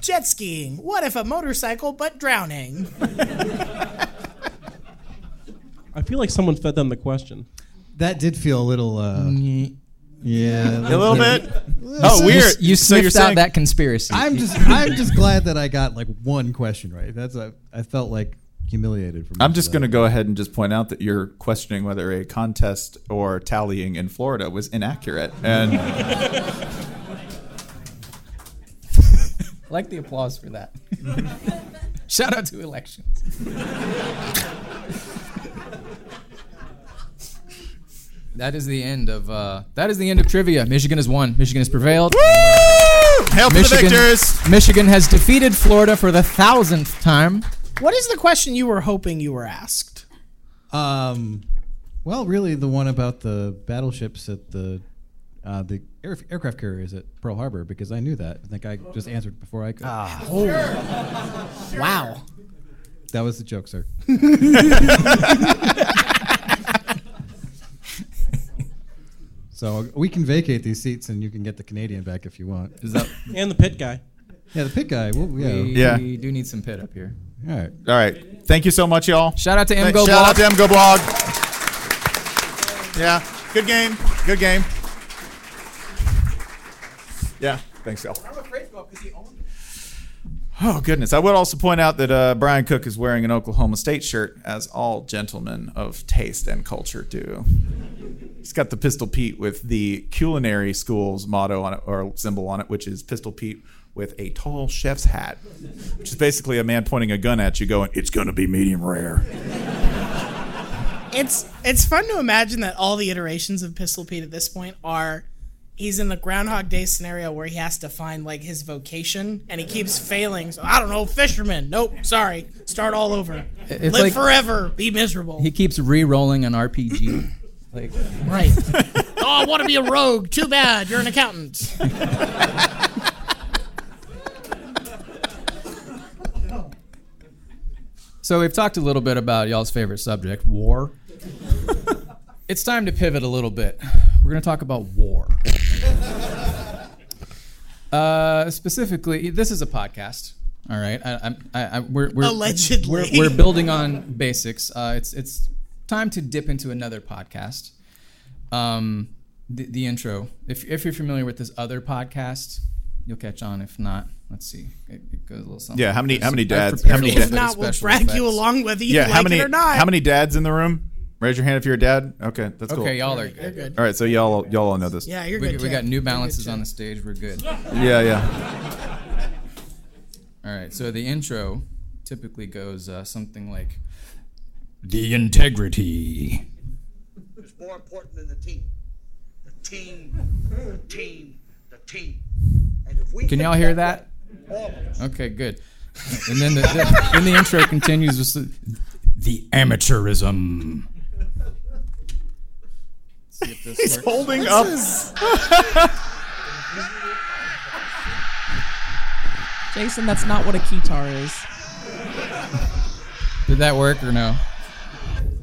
Jet skiing. What if a motorcycle but drowning? I feel like someone fed them the question. That did feel a little. Uh, yeah, A little bit. Oh, So- weird. You sniffed out that conspiracy. I'm just, I'm just glad that I got like one question right. That's a, I felt like humiliated from. I'm just going to go ahead and just point out that you're questioning whether a contest or tallying in Florida was inaccurate. And like the applause for that. Shout out to elections. That is the end of uh, that is the end of trivia. Michigan has won. Michigan has prevailed. Hail to the victors! Michigan has defeated Florida for the thousandth time. What is the question you were hoping you were asked? Um, well, really, the one about the battleships at the uh, the air, aircraft carriers at Pearl Harbor, because I knew that. I think I just answered before I could. Ah. Wow. That was the joke, sir. so we can vacate these seats, and you can get the Canadian back if you want. Is that And the pit guy. Yeah, the pit guy. Well, yeah. We, Yeah. we do need some pit up here. All right. all right. Thank you so much, y'all. Shout out to Thank- MGO Shout out to MGoBlog. Yeah. Good game. Good game. Yeah. Thanks, Al. Oh goodness! I would also point out that uh, Brian Cook is wearing an Oklahoma State shirt, as all gentlemen of taste and culture do. He's got the Pistol Pete with the culinary school's motto on it or symbol on it, which is Pistol Pete with a tall chef's hat, which is basically a man pointing a gun at you, going, "It's gonna be medium rare." It's it's fun to imagine that all the iterations of Pistol Pete at this point are he's in the Groundhog Day scenario where he has to find like his vocation and he keeps failing. So I don't know, fisherman. Nope, sorry. Start all over. It's Live like- forever. Be miserable. He keeps re-rolling an RPG. like right. oh, I want to be a rogue. Too bad. You're an accountant. So we've talked a little bit about y'all's favorite subject, war. it's time to pivot a little bit. We're going to talk about war. Uh, specifically, this is a podcast. All right, I, I'm- I, I, we're, we're Allegedly. we're, we're building on basics. Uh, it's it's time to dip into another podcast. Um, the, the intro. If if you're familiar with this other podcast, you'll catch on. If not, let's see. It, it goes a little something. Yeah, how many- how many dads- how many dads- If not, we'll special drag you along whether you yeah, like how many it or not. how many dads in the room? Raise your hand if you're a dad. Okay, that's cool. Okay, y'all are You're good. good. All right, so y'all y'all all know this. Yeah, you're we, good. we Chad. got New You're good, Balances on the stage. We're good. Yeah, yeah. All right. So the intro typically goes uh, something like the integrity. It's more important than the team. The team, the team, the team. And if we Can get y'all hear that? all of us, Okay, good. And then the, the then the intro continues with the, the amateurism. See if this He's works. holding up. Jason, that's not what a keytar is. Did that work or no?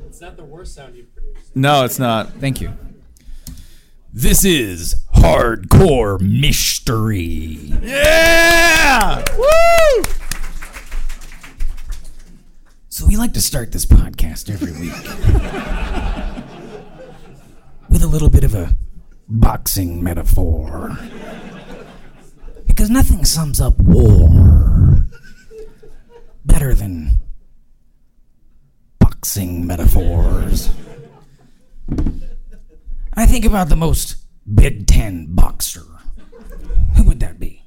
It's not the worst sound you've produced. No, it's not. Thank you. This is hardcore mystery. Yeah! Woo! So we like to start this podcast every week with a little bit of a boxing metaphor. Because nothing sums up war better than boxing metaphors. I think about the most Big Ten boxer. Who would that be?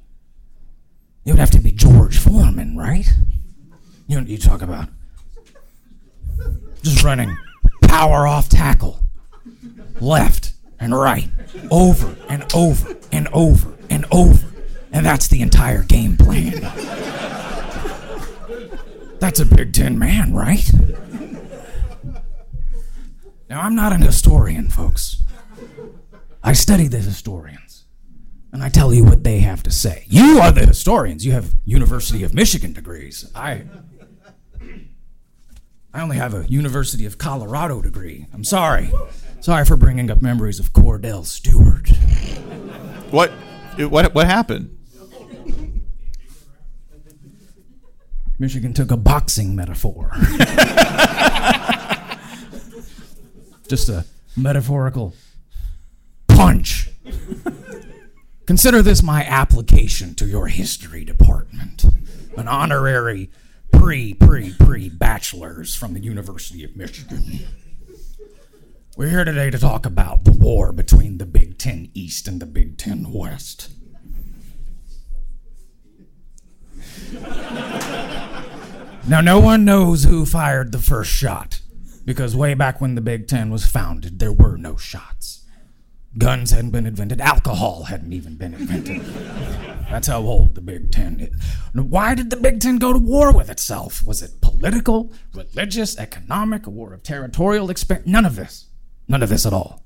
It would have to be George Foreman, right? You know you talk about just running power off tackle, left and right, over and over and over and over, and that's the entire game plan. That's a Big Ten man, right? Now I'm not an historian, folks. I study the historians and I tell you what they have to say. You are the historians. You have University of Michigan degrees. I I only have a University of Colorado degree. I'm sorry. Sorry for bringing up memories of Kordell Stewart. What? What? What happened? Michigan took a boxing metaphor. Just a metaphorical punch. Consider this my application to your history department. An honorary pre, pre, pre bachelor's from the University of Michigan. We're here today to talk about the war between the Big Ten East and the Big Ten West. Now, no one knows who fired the first shot, because way back when the Big Ten was founded, there were no shots. Guns hadn't been invented, alcohol hadn't even been invented. That's how old the Big Ten is. Why did the Big Ten go to war with itself? Was it political, religious, economic, a war of territorial expansion? None of this. None of this at all.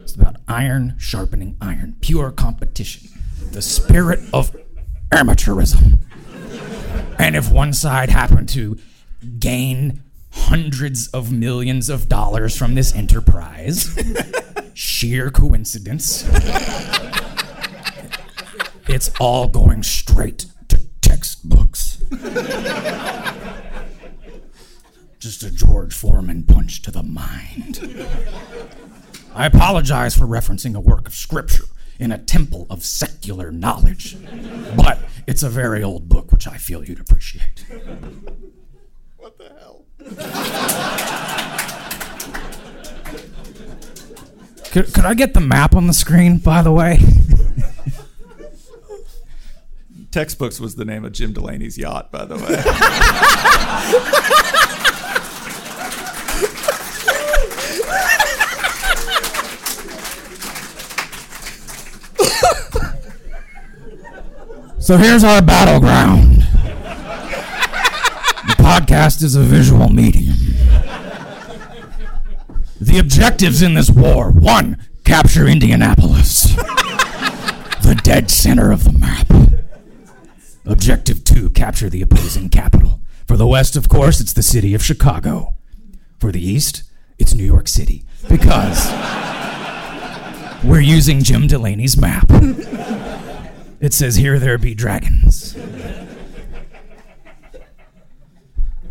It's about iron sharpening iron, pure competition, the spirit of amateurism. And if one side happened to gain hundreds of millions of dollars from this enterprise, sheer coincidence, it's all going straight to textbooks. Just a George Foreman punch to the mind. I apologize for referencing a work of scripture in a temple of secular knowledge, but it's a very old book which I feel you'd appreciate. What the hell? Could, could I get the map on the screen, by the way? Textbooks was the name of Jim Delany's yacht, by the way. So here's our battleground. The podcast is a visual medium. The objectives in this war one, capture Indianapolis, the dead center of the map. Objective two, capture the opposing capital. For the West, of course, it's the city of Chicago. For the East, it's New York City. Because we're using Jim Delany's map. It says, Here there be dragons.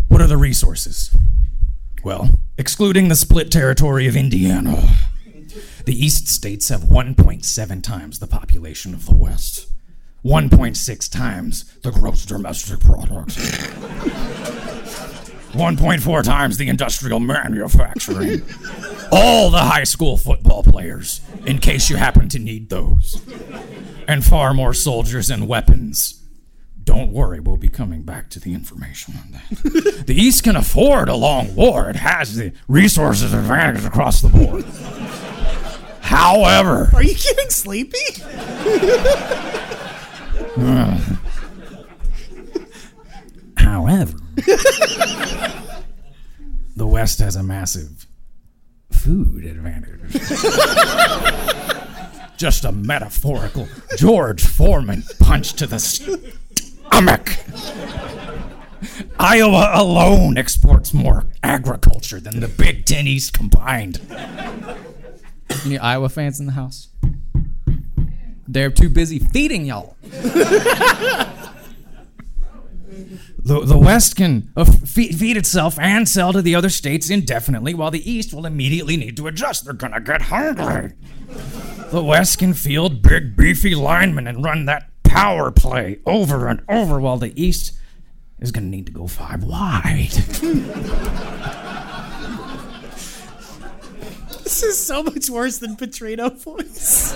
What are the resources? Well, excluding the split territory of Indiana, the East states have 1.7 times the population of the West, 1.6 times the gross domestic product, 1.4 times the industrial manufacturing, all the high school football players, in case you happen to need those, and far more soldiers and weapons. Don't worry, we'll be coming back to the information on that. the East can afford a long war. It has the resources advantage across the board. However, Are you getting sleepy? uh, however, the West has a massive food advantage. Just a metaphorical George Foreman punch to the stomach. Iowa alone exports more agriculture than the Big Ten East combined. Any Iowa fans in the house? They're too busy feeding y'all. The, the West can uh, feed, feed itself and sell to the other states indefinitely, while the East will immediately need to adjust. They're gonna get hungry. The West can field big, beefy linemen and run that power play over and over, while the East is gonna need to go five wide. This is so much worse than Petrino voice.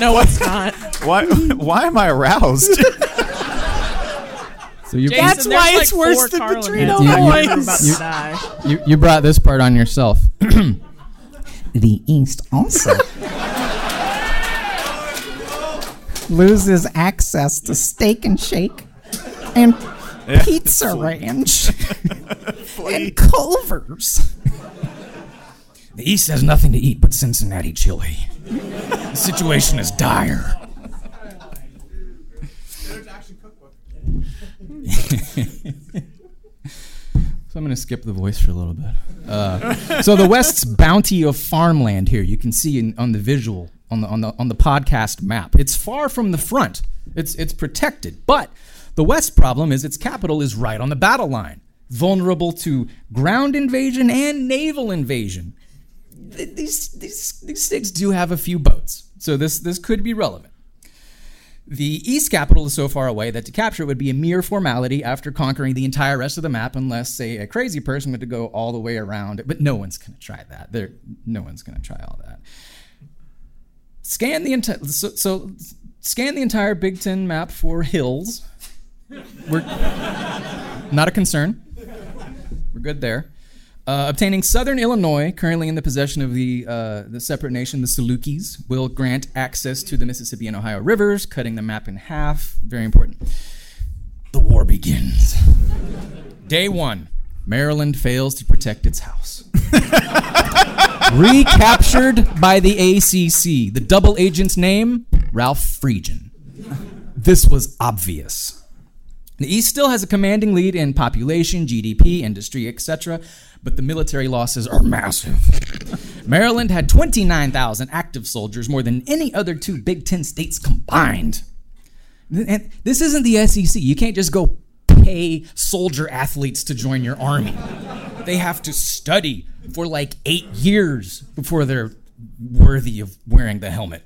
No, it's not. Why? Why am I aroused? So you Jason, That's there's why like it's worse than Carlin Petrino heads. You- you- You're about to you- die. you, you brought this part on yourself. The East also loses access to Steak and Shake and Yeah, Pizza flea. Ranch and Culver's. The East has nothing to eat but Cincinnati chili. The situation is dire. So I'm going to skip the voice for a little bit. Uh, so the West's bounty of farmland here, you can see in, on the visual on the on the on the podcast map. It's far from the front. It's it's protected, but the West problem is its capital is right on the battle line, vulnerable to ground invasion and naval invasion. These these these states do have a few boats, so this this could be relevant. The east capital is so far away that to capture it would be a mere formality after conquering the entire rest of the map, unless, say, a crazy person were to go all the way around it. But no one's going to try that. There, no one's going to try all that. Scan the entire so, so scan the entire Big Ten map for hills. We're not a concern. We're good there. Uh, obtaining southern Illinois, currently in the possession of the uh, the separate nation, the Salukis, will grant access to the Mississippi and Ohio rivers, cutting the map in half. Very important. The war begins. Day one. Maryland fails to protect its house. Recaptured by the ACC. The double agent's name, Ralph Friedgen. This was obvious. The East still has a commanding lead in population, GDP, industry, etc., but the military losses are massive. Maryland had 29,000 active soldiers, more than any other two Big Ten states combined. And this isn't the SEC. You can't just go pay soldier athletes to join your army. They have to study for like eight years before they're worthy of wearing the helmet.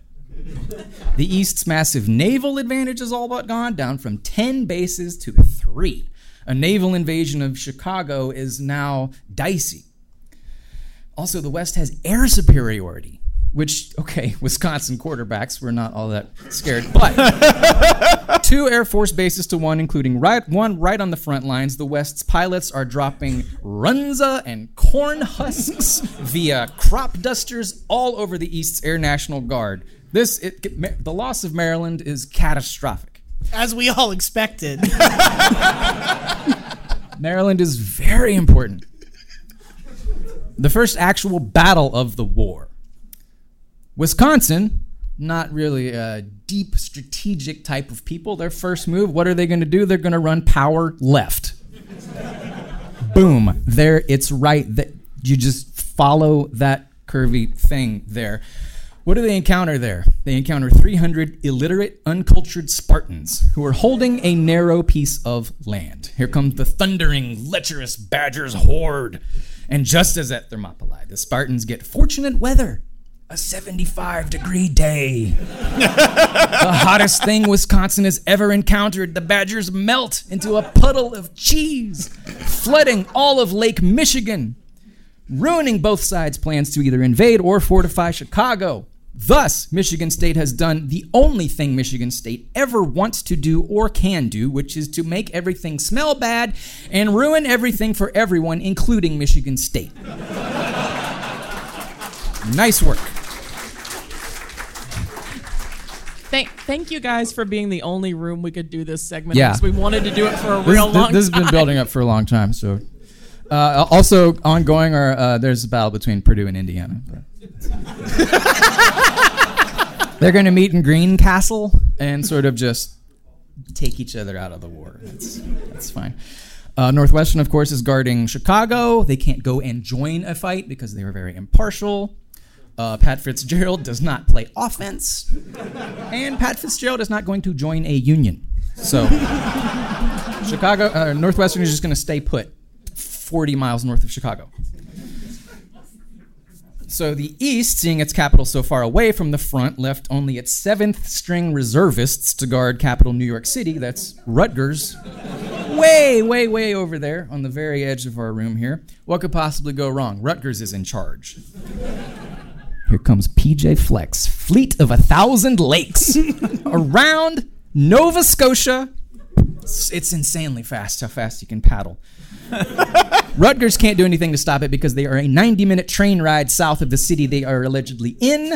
The East's massive naval advantage is all but gone, down from 10 bases to three. A naval invasion of Chicago is now dicey. Also, the West has air superiority, which, okay, Wisconsin quarterbacks were not all that scared, but two Air Force bases to one, including right, one right on the front lines. The West's pilots are dropping Runza and corn husks via crop dusters all over the East's Air National Guard. This, it, the loss of Maryland is catastrophic. As we all expected. Maryland is very important. The first actual battle of the war. Wisconsin, not really a deep strategic type of people. Their first move, what are they going to do? They're going to run power left. Boom. There, it's right. That you just follow that curvy thing there. What do they encounter there? They encounter 300 illiterate, uncultured Spartans who are holding a narrow piece of land. Here comes the thundering, lecherous Badgers horde. And just as at Thermopylae, the Spartans get fortunate weather. A 75 degree day. the hottest thing Wisconsin has ever encountered. The Badgers melt into a puddle of cheese, flooding all of Lake Michigan, ruining both sides' plans to either invade or fortify Chicago. Thus, Michigan State has done the only thing Michigan State ever wants to do or can do, which is to make everything smell bad and ruin everything for everyone, including Michigan State. nice work. Thank, thank you guys for being the only room we could do this segment. Yeah. because we wanted to do it for a real this- long this has time. been building up for a long time. So, uh, also ongoing are uh, there's a battle between Purdue and Indiana. They're going to meet in Greencastle and sort of just take each other out of the war. That's, that's fine. Uh, Northwestern, of course, is guarding Chicago. They can't go and join a fight because they were very impartial. Uh, Pat Fitzgerald does not play offense, and Pat Fitzgerald is not going to join a union. So, Chicago, uh, Northwestern is just going to stay put 40 miles north of Chicago. So the East, seeing its capital so far away from the front, left only its seventh string reservists to guard capital New York City. That's Rutgers. way, way, way over there on the very edge of our room here. What could possibly go wrong? Rutgers is in charge. Here comes PJ Fleck's, fleet of a thousand lakes around Nova Scotia. It's, it's insanely fast how fast you can paddle. Rutgers can't do anything to stop it because they are a 90 minute train ride south of the city they are allegedly in.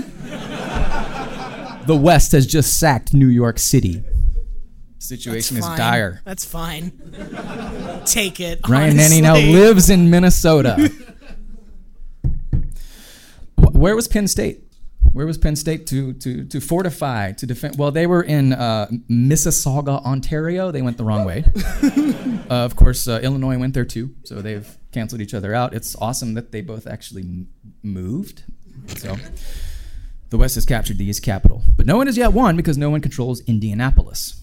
the West has just sacked New York City. Situation That's is fine. dire. That's fine. Take it. Ryan Nanni now lives in Minnesota. Wh- Where was Penn State? Where was Penn State to to to fortify to defend? Well, they were in uh, Mississauga, Ontario. They went the wrong way. uh, of course, uh, Illinois went there too, so they've canceled each other out. It's awesome that they both actually m- moved. So the West has captured the East capital, but no one has yet won because no one controls Indianapolis.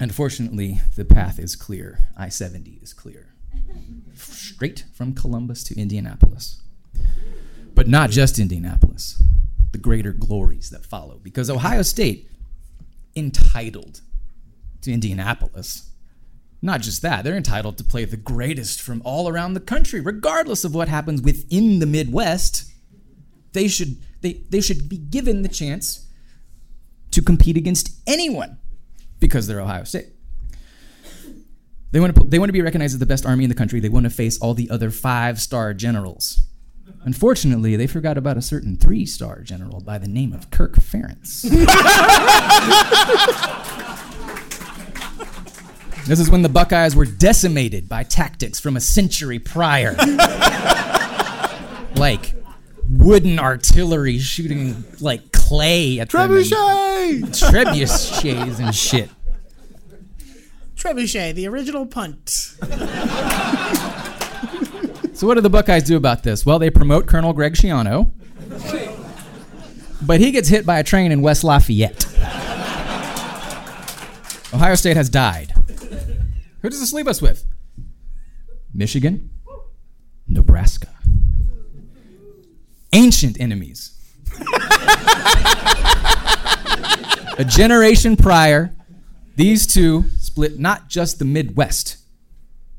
Unfortunately, the path is clear. I 70 is clear. Straight from Columbus to Indianapolis. But not just Indianapolis, the greater glories that follow. Because Ohio State, entitled to Indianapolis, not just that, they're entitled to play the greatest from all around the country, regardless of what happens within the Midwest. They should, they, they should be given the chance to compete against anyone because they're Ohio State. They want, to, they want to be recognized as the best army in the country. They want to face all the other five star generals. Unfortunately, they forgot about a certain three star general by the name of Kirk Ferentz. this is when the Buckeyes were decimated by tactics from a century prior. like wooden artillery shooting like clay at them and- Trebuchet! trebuchets and shit. Trebuchet, the original punt. So what do the Buckeyes do about this? Well, they promote Colonel Greg Schiano, but he gets hit by a train in West Lafayette. Ohio State has died. Who does this leave us with? Michigan, Nebraska. Ancient enemies. a generation prior, these two split not just the Midwest.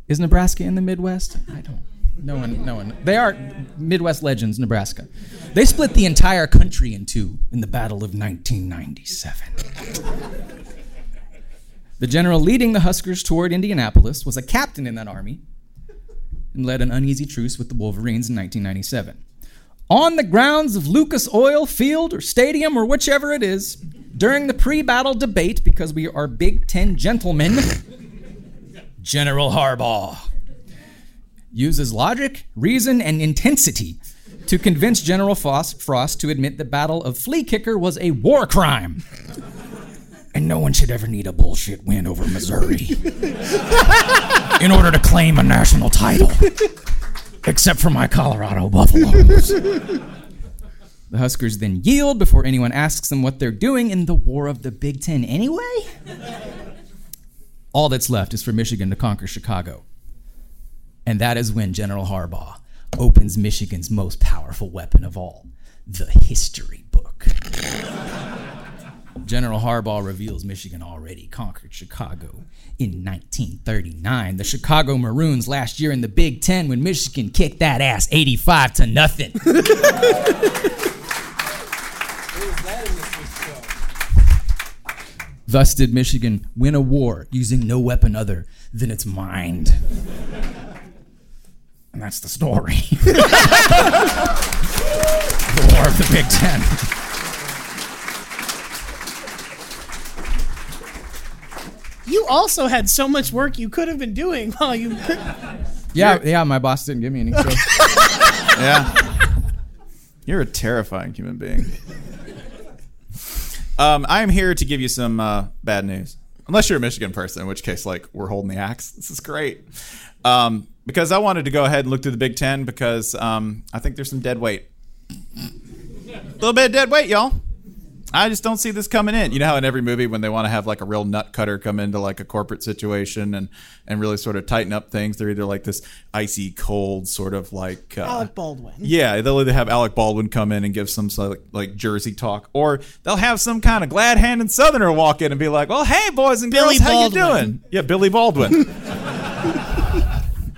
Is Nebraska in the Midwest? I don't. No one, no one. They are Midwest legends, Nebraska. They split the entire country in two in the Battle of 1997. The general leading the Huskers toward Indianapolis was a captain in that army and led an uneasy truce with the Wolverines in 1997. On the grounds of Lucas Oil Field or Stadium or whichever it is, during the pre battle debate, because we are Big Ten gentlemen, General Harbaugh uses logic, reason, and intensity to convince General Frost, Frost to admit the Battle of Flea Kicker was a war crime. And no one should ever need a bullshit win over Missouri in order to claim a national title, except for my Colorado Buffaloes. The Huskers then yield before anyone asks them what they're doing in the War of the Big Ten anyway. All that's left is for Michigan to conquer Chicago. And that is when General Harbaugh opens Michigan's most powerful weapon of all the history book. General Harbaugh reveals Michigan already conquered Chicago in 1939. The Chicago Maroons last year in the Big Ten when Michigan kicked that ass 85 to nothing. Thus did Michigan win a war using no weapon other than its mind. And that's the story. the War of the Big Ten. You also had so much work you could have been doing while you. Yeah, yeah, my boss didn't give me any. So. yeah. You're a terrifying human being. Um, I'm here to give you some uh, bad news. Unless you're a Michigan person, in which case, like, we're holding the axe. This is great. Um, because I wanted to go ahead and look through the Big Ten because um, I think there's some dead weight. A little bit of dead weight, y'all. I just don't see this coming in. You know how in every movie when they want to have like a real nut cutter come into like a corporate situation and and really sort of tighten up things, they're either like this icy cold sort of like uh, Alec Baldwin. yeah, they'll either have Alec Baldwin come in and give some of like Jersey talk, or they'll have some kind of glad-handed Southerner walk in and be like, "Well, hey, boys and Billy girls, how you doing?" Yeah, Billy Baldwin.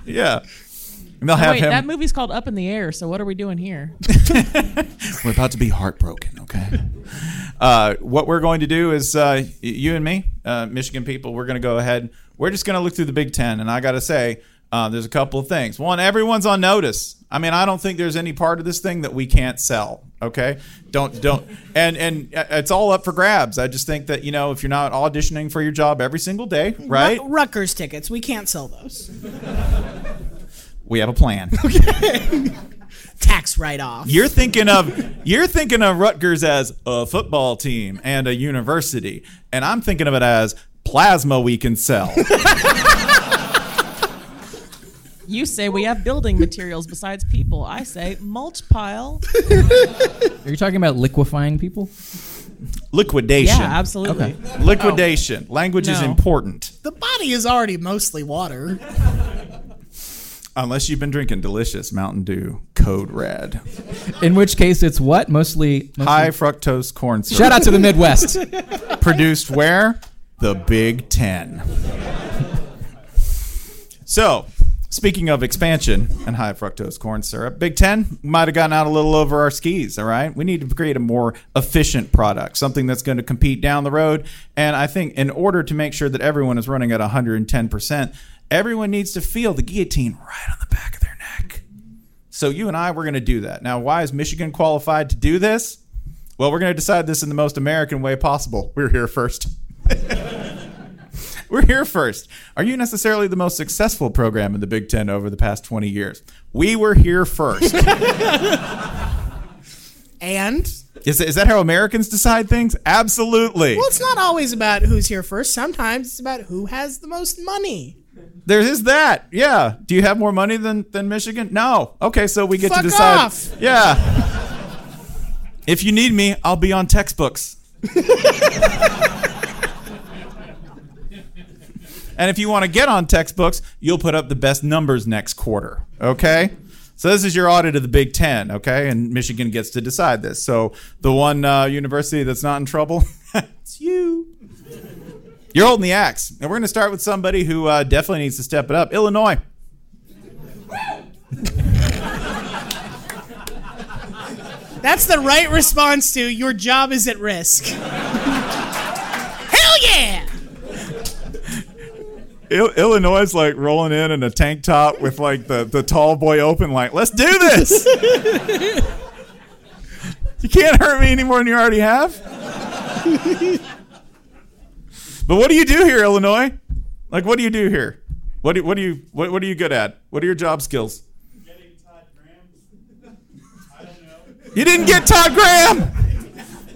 yeah, and they'll have Wait, him. that movie's called Up in the Air. So what are we doing here? We're about to be heartbroken, okay? Uh, what we're going to do is uh, you and me, uh, Michigan people, we're going to go ahead. We're just going to look through the Big Ten, and I got to say, uh, there's a couple of things. One, everyone's on notice. I mean, I don't think there's any part of this thing that we can't sell. Okay, don't don't, and and uh, it's all up for grabs. I just think that you know if you're not auditioning for your job every single day, right? Ru- Rutgers tickets. We can't sell those. We have a plan. Okay tax write off. You're thinking of you're thinking of Rutgers as a football team and a university, and I'm thinking of it as plasma we can sell. You say we have building materials besides people. I say mulch pile. Are you talking about liquefying people? Liquidation. Yeah, absolutely. Okay. Liquidation. Oh. Language is No. important. The body is already mostly water. Unless you've been drinking delicious Mountain Dew Code Red. In which case, it's what mostly, mostly High fructose corn syrup. Shout out to the Midwest. Produced where? The Big Ten. So, speaking of expansion and high fructose corn syrup, Big Ten might have gotten out a little over our skis, all right? We need to create a more efficient product, something that's going to compete down the road. And I think in order to make sure that everyone is running at 110%, everyone needs to feel the guillotine right on the back of their neck. So, you and I, we're going to do that. Now, why is Michigan qualified to do this? Well, we're going to decide this in the most American way possible. We're here first. We're here first. Are you necessarily the most successful program in the Big Ten over the past 20 years? We were here first. And is, is that how Americans decide things? Absolutely. well, it's not always about who's here first. Sometimes it's about who has the most money. There is that. Yeah. Do you have more money than, than Michigan? No. Okay, so we get Fuck to decide. off. Yeah. if you need me, I'll be on textbooks. And if you want to get on textbooks, you'll put up the best numbers next quarter. Okay? So this is your audit of the Big Ten, okay? And Michigan gets to decide this. So the one uh, university that's not in trouble, it's you. You're holding the axe. And we're going to start with somebody who uh, definitely needs to step it up Illinois. That's the right response to your job is at risk. Illinois is like rolling in in a tank top with like the, the tall boy open like, let's do this. you can't hurt me any more than you already have. but what do you do here, Illinois? Like, what do you do here? What do, what do you what, what are you good at? What are your job skills? You didn't get Todd Graham.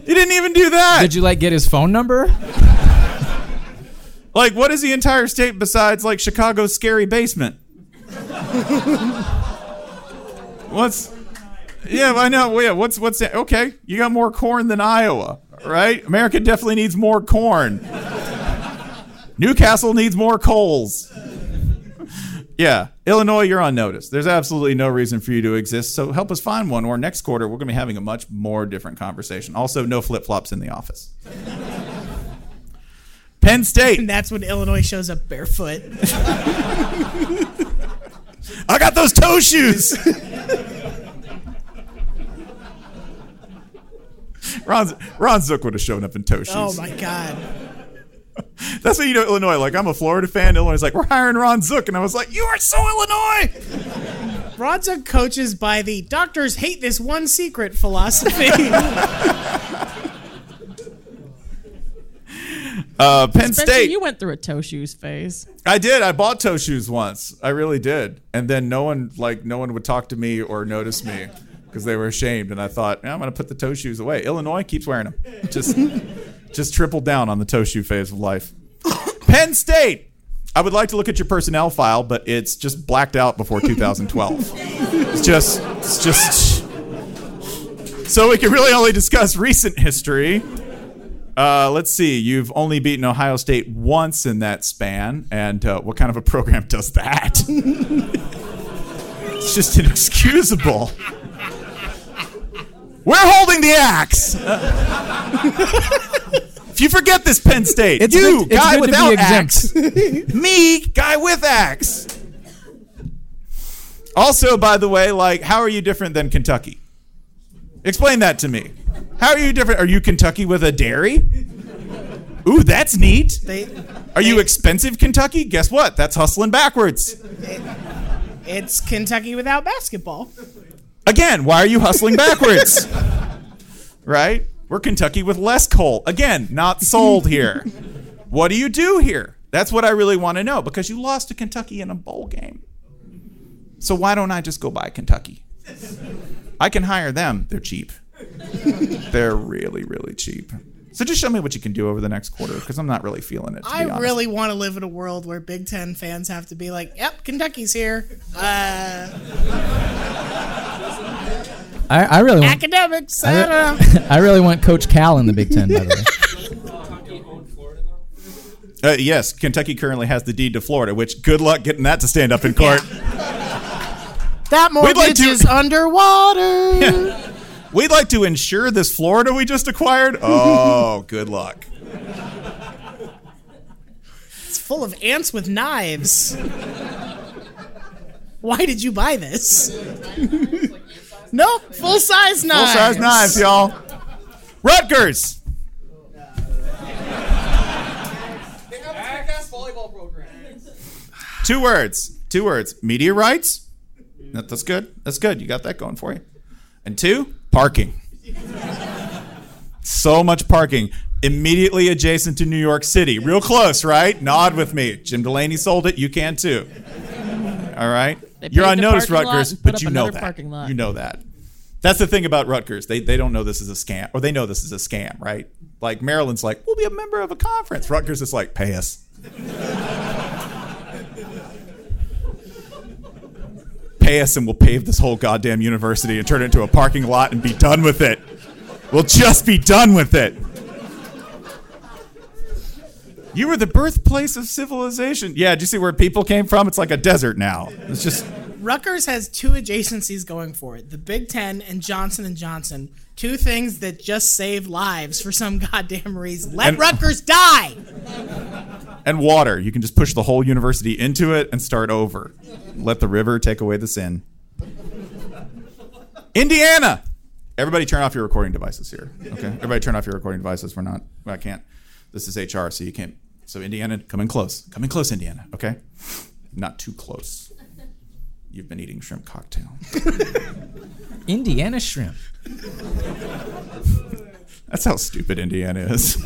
You didn't even do that. Did you like get his phone number? Like, what is the entire state besides like Chicago's scary basement? What's yeah, I know. Yeah, what's what's that? Okay, you got more corn than Iowa, right? America definitely needs more corn. Newcastle needs more coals. Yeah, Illinois, you're on notice. There's absolutely no reason for you to exist. So help us find one. Or next quarter, we're going to be having a much more different conversation. Also, no flip flops in the office. Penn State. And that's when Illinois shows up barefoot. I got those toe shoes. Ron, Ron Zook would have shown up in toe oh, shoes. oh my god. That's what you know, Illinois. Like, I'm a Florida fan. Illinois is like, we're hiring Ron Zook. And I was like, you are so Illinois. Bronza coaches by the doctors hate this one secret philosophy. Uh, Penn Spencer, State. you went through a toe shoes phase. I did. I bought toe shoes once. I really did. And then no one, like, no one would talk to me or notice me because they were ashamed. And I thought, "Yeah, I'm going to put the toe shoes away. Illinois keeps wearing them. Just, just triple down on the toe shoe phase of life. Penn State. I would like to look at your personnel file, but it's just blacked out before 2012. it's just, it's just. So we can really only discuss recent history. Uh, let's see. You've only beaten Ohio State once in that span, and uh, what kind of a program does that? it's just inexcusable. We're holding the axe. if you forget this, Penn State, It's you good- guy good to be without axe, me guy with axe. Also, by the way, like, how are you different than Kentucky? Explain that to me. How are you different? Are you Kentucky with a dairy? Ooh, that's neat. they, Are you expensive Kentucky? Guess what? That's hustling backwards. it's Kentucky without basketball. Again, why are you hustling backwards? right? We're Kentucky with less coal. Again, not sold here. What do you do here? That's what I really want to know because you lost to Kentucky in a bowl game. So why don't I just go buy Kentucky? I can hire them. They're cheap. They're really, really cheap. So just show me what you can do over the next quarter because I'm not really feeling it. To I be honest. really want to live in a world where Big Ten fans have to be like, "Yep, Kentucky's here." Uh, I, I really want. academics. I, I, don't re- know. I really want Coach Cal in the Big Ten, by the way. Uh, yes, Kentucky currently has the deed to Florida, which good luck getting that to stand up in court. That mortgage like to- is underwater. We'd like to insure this Florida we just acquired. Oh, good luck. It's full of ants with knives. Why did you buy this? nope, full size knives. Full size knives, y'all. Rutgers. Two words. Two words. Media rights. That- That's good. That's good. You got that going for you. And two, parking. So much parking. Immediately adjacent to New York City. Real close, right? Nod with me. Jim Delany sold it. You can too. All right? You're on notice, Rutgers, but you know that. You know that. That's the thing about Rutgers. They, they don't know this is a scam, or they know this is a scam, right? Like Maryland's like, we'll be a member of a conference. Rutgers is like, pay us. Pay us and we'll pave this whole goddamn university and turn it into a parking lot and be done with it. We'll just be done with it. You were the birthplace of civilization. Yeah, do you see where people came from? It's like a desert now. It's just Rutgers has two adjacencies going for it: the Big Ten and Johnson and Johnson. Two things that just save lives for some goddamn reason. Let And- Rutgers die. and water. You can just push the whole university into it and start over. Let the river take away the sin. Indiana. Everybody turn off your recording devices here. Okay? Everybody turn off your recording devices. We're not I can't. This is HR, so you can't. So Indiana, come in close. Come in close, Indiana, okay? Not too close. You've been eating shrimp cocktail. Indiana shrimp. That's how stupid Indiana is.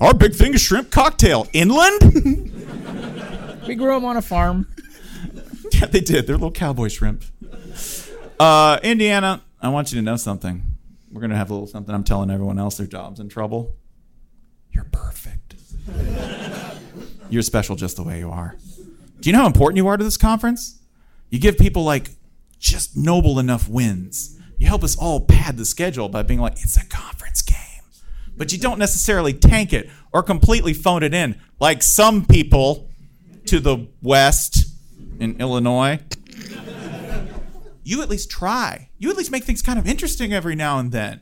Our big thing is shrimp cocktail. Inland? We grew them on a farm. Yeah, they did. They're little cowboy shrimp. Uh, Indiana, I want you to know something. We're gonna have a little something. I'm telling everyone else their job's in trouble. You're perfect. You're special just the way you are. Do you know how important you are to this conference? You give people like just noble enough wins. You help us all pad the schedule by being like, it's a conference game. But you don't necessarily tank it or completely phone it in, like some people to the west in Illinois. You at least try. You at least make things kind of interesting every now and then.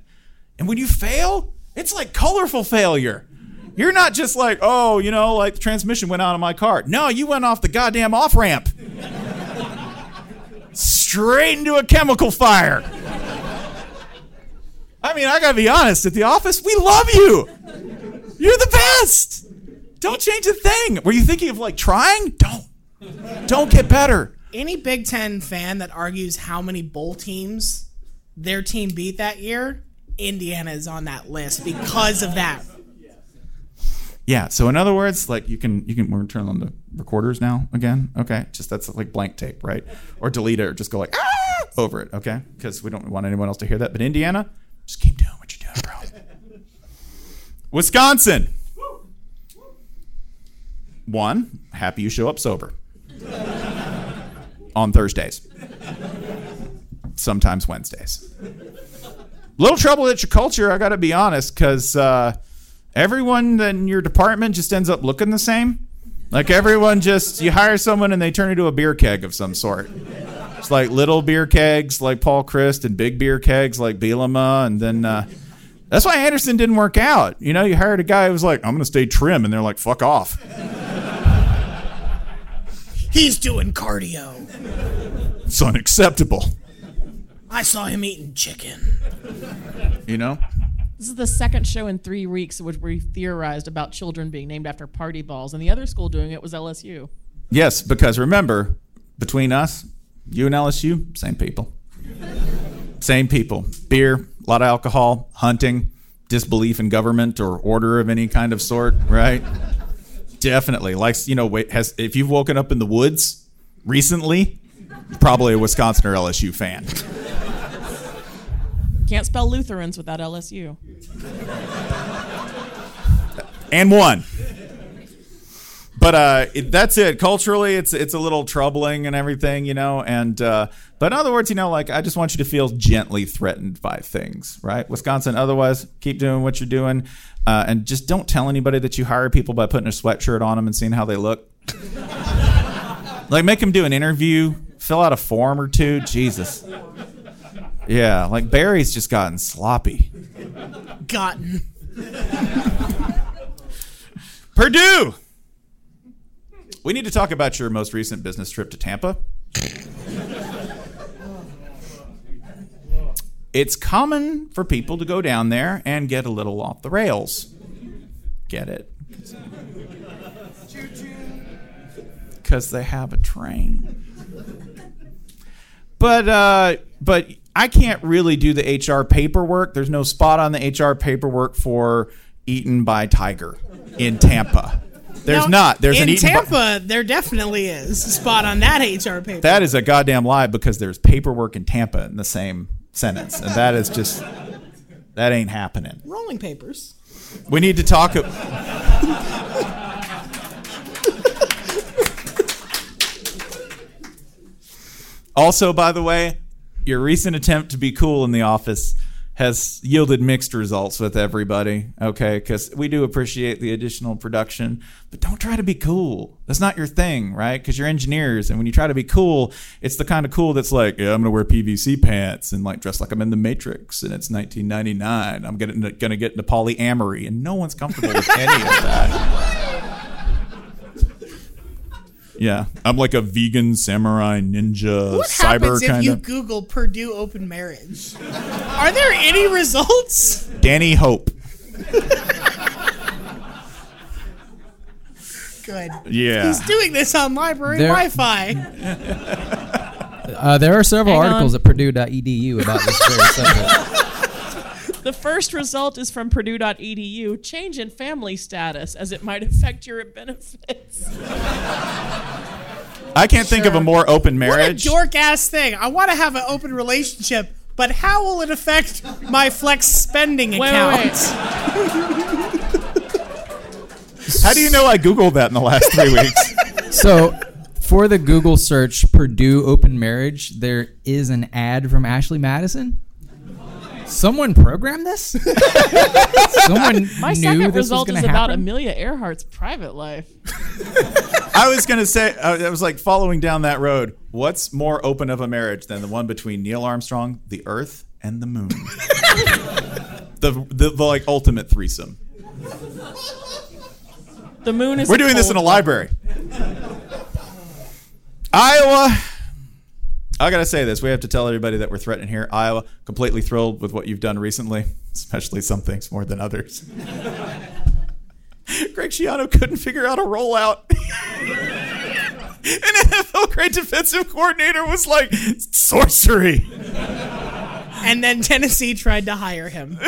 And when you fail, it's like colorful failure. You're not just like, oh, you know, like the transmission went out of my car. No, you went off the goddamn off ramp. Straight into a chemical fire. I mean, I gotta be honest, at the office, we love you. You're the best. Don't change a thing. Were you thinking of like trying? Don't. Don't get better. Any Big Ten fan that argues how many bowl teams their team beat that year, Indiana is on that list because of that. Yeah. So in other words, like you can you can we're gonna turn on the recorders now again. Okay. Just that's like blank tape, right? Or delete it or just go like ah over it. Okay. Because we don't want anyone else to hear that. But Indiana, just keep doing what you're doing, bro. Wisconsin. One, happy you show up sober. On Thursdays. Sometimes Wednesdays. Little trouble at your culture, I gotta be honest, because uh, everyone in your department just ends up looking the same. Like everyone just you hire someone and they turn into a beer keg of some sort. It's like little beer kegs like Paul Chryst and big beer kegs like Bielema, and then uh, that's why Andersen didn't work out. You know, you hired a guy who was like, "I'm gonna stay trim," and they're like, "Fuck off." He's doing cardio. It's unacceptable. I saw him eating chicken. You know. This is the second show in three weeks in which we theorized about children being named after party balls, and the other school doing it was LSU. Yes, because remember, between us, you and LSU, same people. Same people. Beer, a lot of alcohol, hunting, disbelief in government or order of any kind of sort, right? Definitely. Like, you know, has if you've woken up in the woods recently, probably a Wisconsin or LSU fan. Can't spell Lutherans without LSU. and one. But uh, it, that's it. Culturally, it's it's a little troubling and everything, you know. And uh, but in other words, you know, like I just want you to feel gently threatened by things, right? Wisconsin. Otherwise, keep doing what you're doing, uh, and just don't tell anybody that you hire people by putting a sweatshirt on them and seeing how they look. like make them do an interview, fill out a form or two. Jesus. Yeah, like Barry's just gotten sloppy. Gotten. Purdue. We need to talk about your most recent business trip to Tampa. It's common for people to go down there and get a little off the rails. Get it? Because they have a train. But uh, but I can't really do the HR paperwork. There's no spot on the HR paperwork for Eaten by Tiger in Tampa. There's Now, not. There's in an Eaten by- Tampa. there definitely is a spot on that HR paper. That is a goddamn lie because there's paperwork in Tampa in the same sentence, and that is just that ain't happening. rolling papers. We need to talk. also, by the way, your recent attempt to be cool in the office has yielded mixed results with everybody. Okay, because we do appreciate the additional production, but don't try to be cool. That's not your thing, right? Because you're engineers, and when you try to be cool, it's the kind of cool that's like, yeah, I'm gonna wear PVC pants and like dress like I'm in the Matrix, and it's 1999. I'm gonna gonna get into polyamory, and no one's comfortable with any of that. Yeah, I'm like a vegan samurai ninja What cyber happens if kind you of. Google Purdue open marriage? Are there any results? Danny Hope. Good. Yeah. He's doing this on library There- Wi-Fi. Uh, there are several Hang on. articles at Purdue.edu about this very subject. The first result is from Purdue.edu change in family status as it might affect your benefits. I can't think of a more open marriage. What a Dork ass thing. I want to have an open relationship, but how will it affect my flex spending Wait, account? How do you know I Googled that in the last three weeks? so, for the Google search Purdue open marriage, there is an ad from Ashley Madison. Someone programmed this? Someone My knew second this was result going is to about happen? Amelia Earhart's private life. I was gonna say uh, I was like following down that road. What's more open of a marriage than the one between Neil Armstrong, the Earth, and the Moon? the, the the like ultimate threesome. The moon is. We're doing this in a cold- library. Iowa. I gotta say this. We have to tell everybody that we're threatening here. Iowa, completely thrilled with what you've done recently, especially some things more than others. Greg Schiano couldn't figure out a rollout. An NFL great defensive coordinator was like sorcery. And then Tennessee tried to hire him.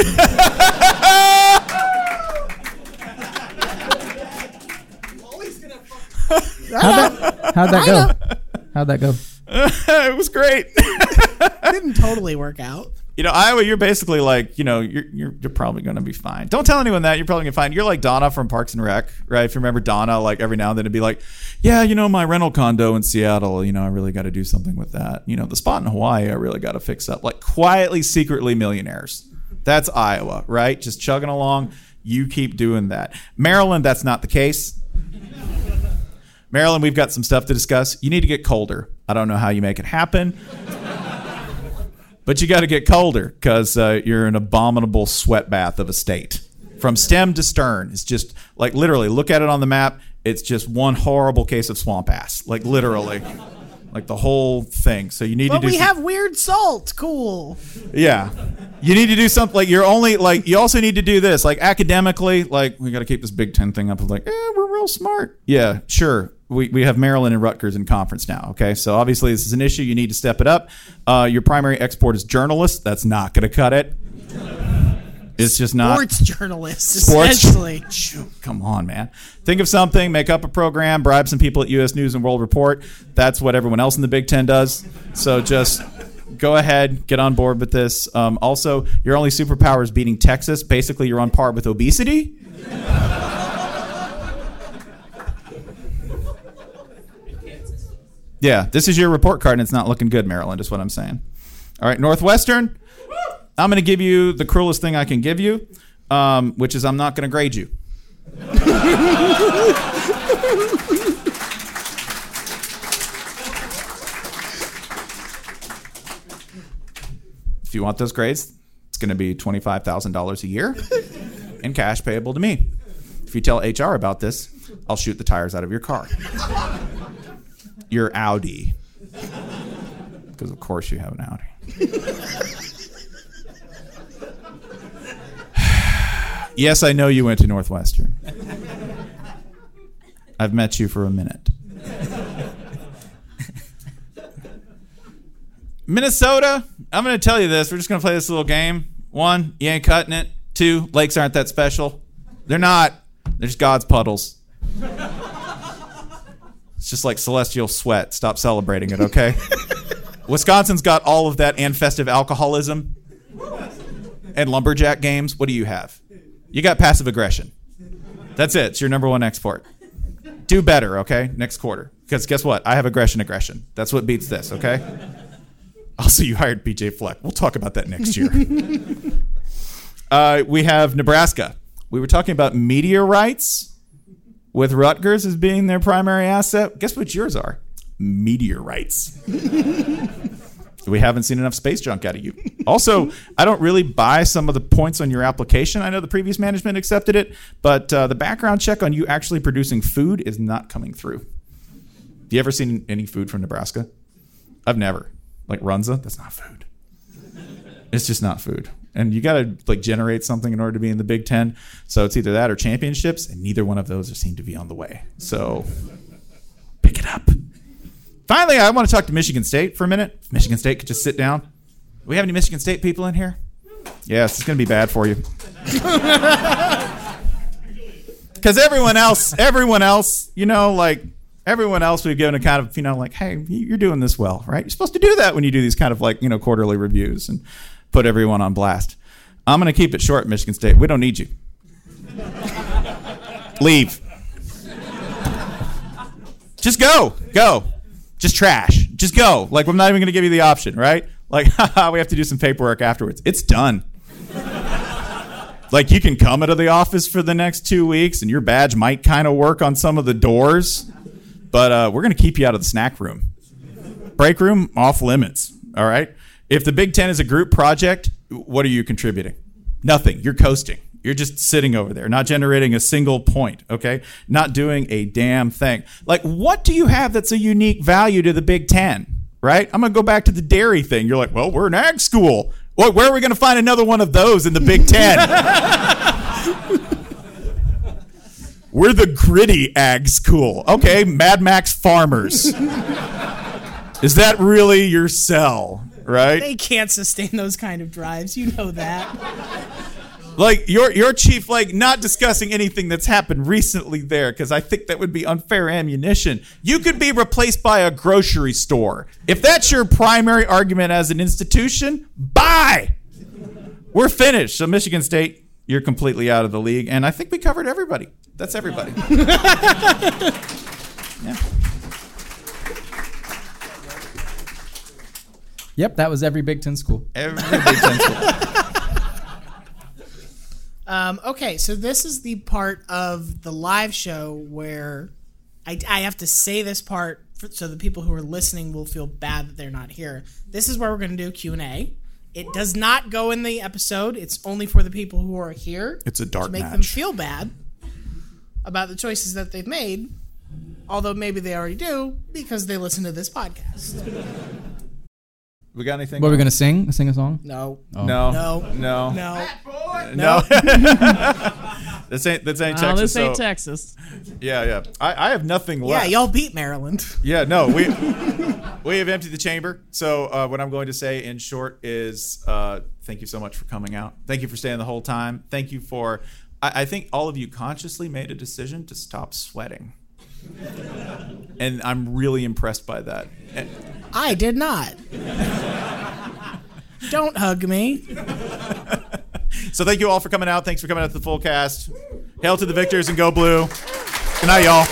How'd that, how'd that go? How'd that go? it was great. it Didn't totally work out. You know, Iowa, you're basically like, you know, you're you're, you're probably going to be fine. Don't tell anyone that. You're probably going to be fine. You're like Donna from Parks and Rec, right? If you remember Donna, like every now and then it'd be like, yeah, you know, my rental condo in Seattle, you know, I really got to do something with that. You know, the spot in Hawaii, I really got to fix up. Like quietly, secretly millionaires. That's Iowa, right? Just chugging along. You keep doing that. Maryland, that's not the case. Maryland, we've got some stuff to discuss. You need to get colder. I don't know how you make it happen. But you got to get colder because uh, you're an abominable sweat bath of a state. From stem to stern, it's just like literally look at it on the map. It's just one horrible case of swamp ass, like literally, like the whole thing. So you need But to do. we some- have weird salt. Cool. yeah. You need to do something like you're only like you also need to do this like academically like we got to keep this Big Ten thing up of like eh, we're real smart. Yeah, sure. We, we have Maryland and Rutgers in conference now. Okay, so obviously this is an issue. You need to step it up. Uh, your primary export is journalists. That's not going to cut it. It's just not. Sports journalists, Sports- essentially. Come on, man. Think of something, make up a program, bribe some people at U.S. News and World Report. That's what everyone else in the Big Ten does. So just go ahead, get on board with this. Um, also, your only superpower is beating Texas. Basically, you're on par with obesity. Yeah, this is your report card, and it's not looking good, Maryland, is what I'm saying. All right, Northwestern, I'm going to give you the cruelest thing I can give you, um, which is I'm not going to grade you. If you want those grades, it's going to be $25,000 a year in cash payable to me. If you tell HR about this, I'll shoot the tires out of your car. Your Audi. Because, of course, you have an Audi. yes, I know you went to Northwestern. I've met you for a minute. Minnesota, I'm going to tell you this. We're just going to play this little game. One, you ain't cutting it. Two, lakes aren't that special. They're not. They're just God's puddles. Just like celestial sweat. Stop celebrating it, okay? Wisconsin's got all of that and festive alcoholism and lumberjack games. What do you have? You got passive aggression. That's it. It's your number one export. Do better, okay? Next quarter. Because guess what? I have aggression, aggression. That's what beats this, okay? Also, you hired PJ Fleck. We'll talk about that next year. uh, we have Nebraska. We were talking about meteorites with Rutgers as being their primary asset. Guess what yours are? Meteorites. we haven't seen enough space junk out of you. Also, I don't really buy some of the points on your application. I know the previous management accepted it, but uh, the background check on you actually producing food is not coming through. Have you ever seen any food from Nebraska? I've never. Like Runza, that's not food. It's just not food. And you got to like generate something in order to be in the Big Ten. So it's either that or championships, and neither one of those are seem to be on the way. So pick it up. Finally, I want to talk to Michigan State for a minute. If Michigan State could just sit down. Do we have any Michigan State people in here? Yes, it's going to be bad for you. Because everyone else, everyone else, you know, like everyone else we've given a kind of, you know, like, hey, you're doing this well, right? You're supposed to do that when you do these kind of like, you know, quarterly reviews and put everyone on blast. I'm going to keep it short, Michigan State. We don't need you. Leave. Just go. Go. Just trash. Just go. Like, I'm not even going to give you the option, right? Like, we have to do some paperwork afterwards. It's done. like, you can come into the office for the next two weeks, and your badge might kind of work on some of the doors, but uh, we're going to keep you out of the snack room. Break room, off limits. All right? If the Big Ten is a group project, what are you contributing? Nothing. You're coasting. You're just sitting over there, not generating a single point, okay? Not doing a damn thing. Like, what do you have that's a unique value to the Big Ten, right? I'm going to go back to the dairy thing. You're like, well, we're an ag school. Well, where are we going to find another one of those in the Big Ten? we're the gritty ag school. Okay, Mad Max Farmers. Is that really your sell, right? They can't sustain those kind of drives. You know that. like your your chief like not discussing anything that's happened recently there because I think that would be unfair ammunition. You could be replaced by a grocery store. If that's your primary argument as an institution, bye. We're finished. So Michigan State, you're completely out of the league, and I think we covered everybody. That's everybody. yeah. Yep, that was every Big Ten school. Every Big Ten school. Um, okay, so this is the part of the live show where I, I have to say this part for, so the people who are listening will feel bad that they're not here. This is where we're going to do Q and A. It does not go in the episode. It's only for the people who are here. It's a dark to make them feel bad about the choices that they've made. Although maybe they already do because they listen to this podcast. We got anything? What are we gonna sing? Sing a song? No. Oh. No. No. No. No. No. this ain't this ain't Oh, Texas. this ain't so- Texas. Yeah, yeah. I, I have nothing left. Yeah, y'all beat Maryland. Yeah, no, we we have emptied the chamber. So uh, what I'm going to say in short is uh, thank you so much for coming out. Thank you for staying the whole time. Thank you for. I, I think all of you consciously made a decision to stop sweating, and I'm really impressed by that. And- I did not. Don't hug me. So thank you all for coming out. Thanks for coming out to the full cast. Hail to the victors and go blue. Good night, y'all.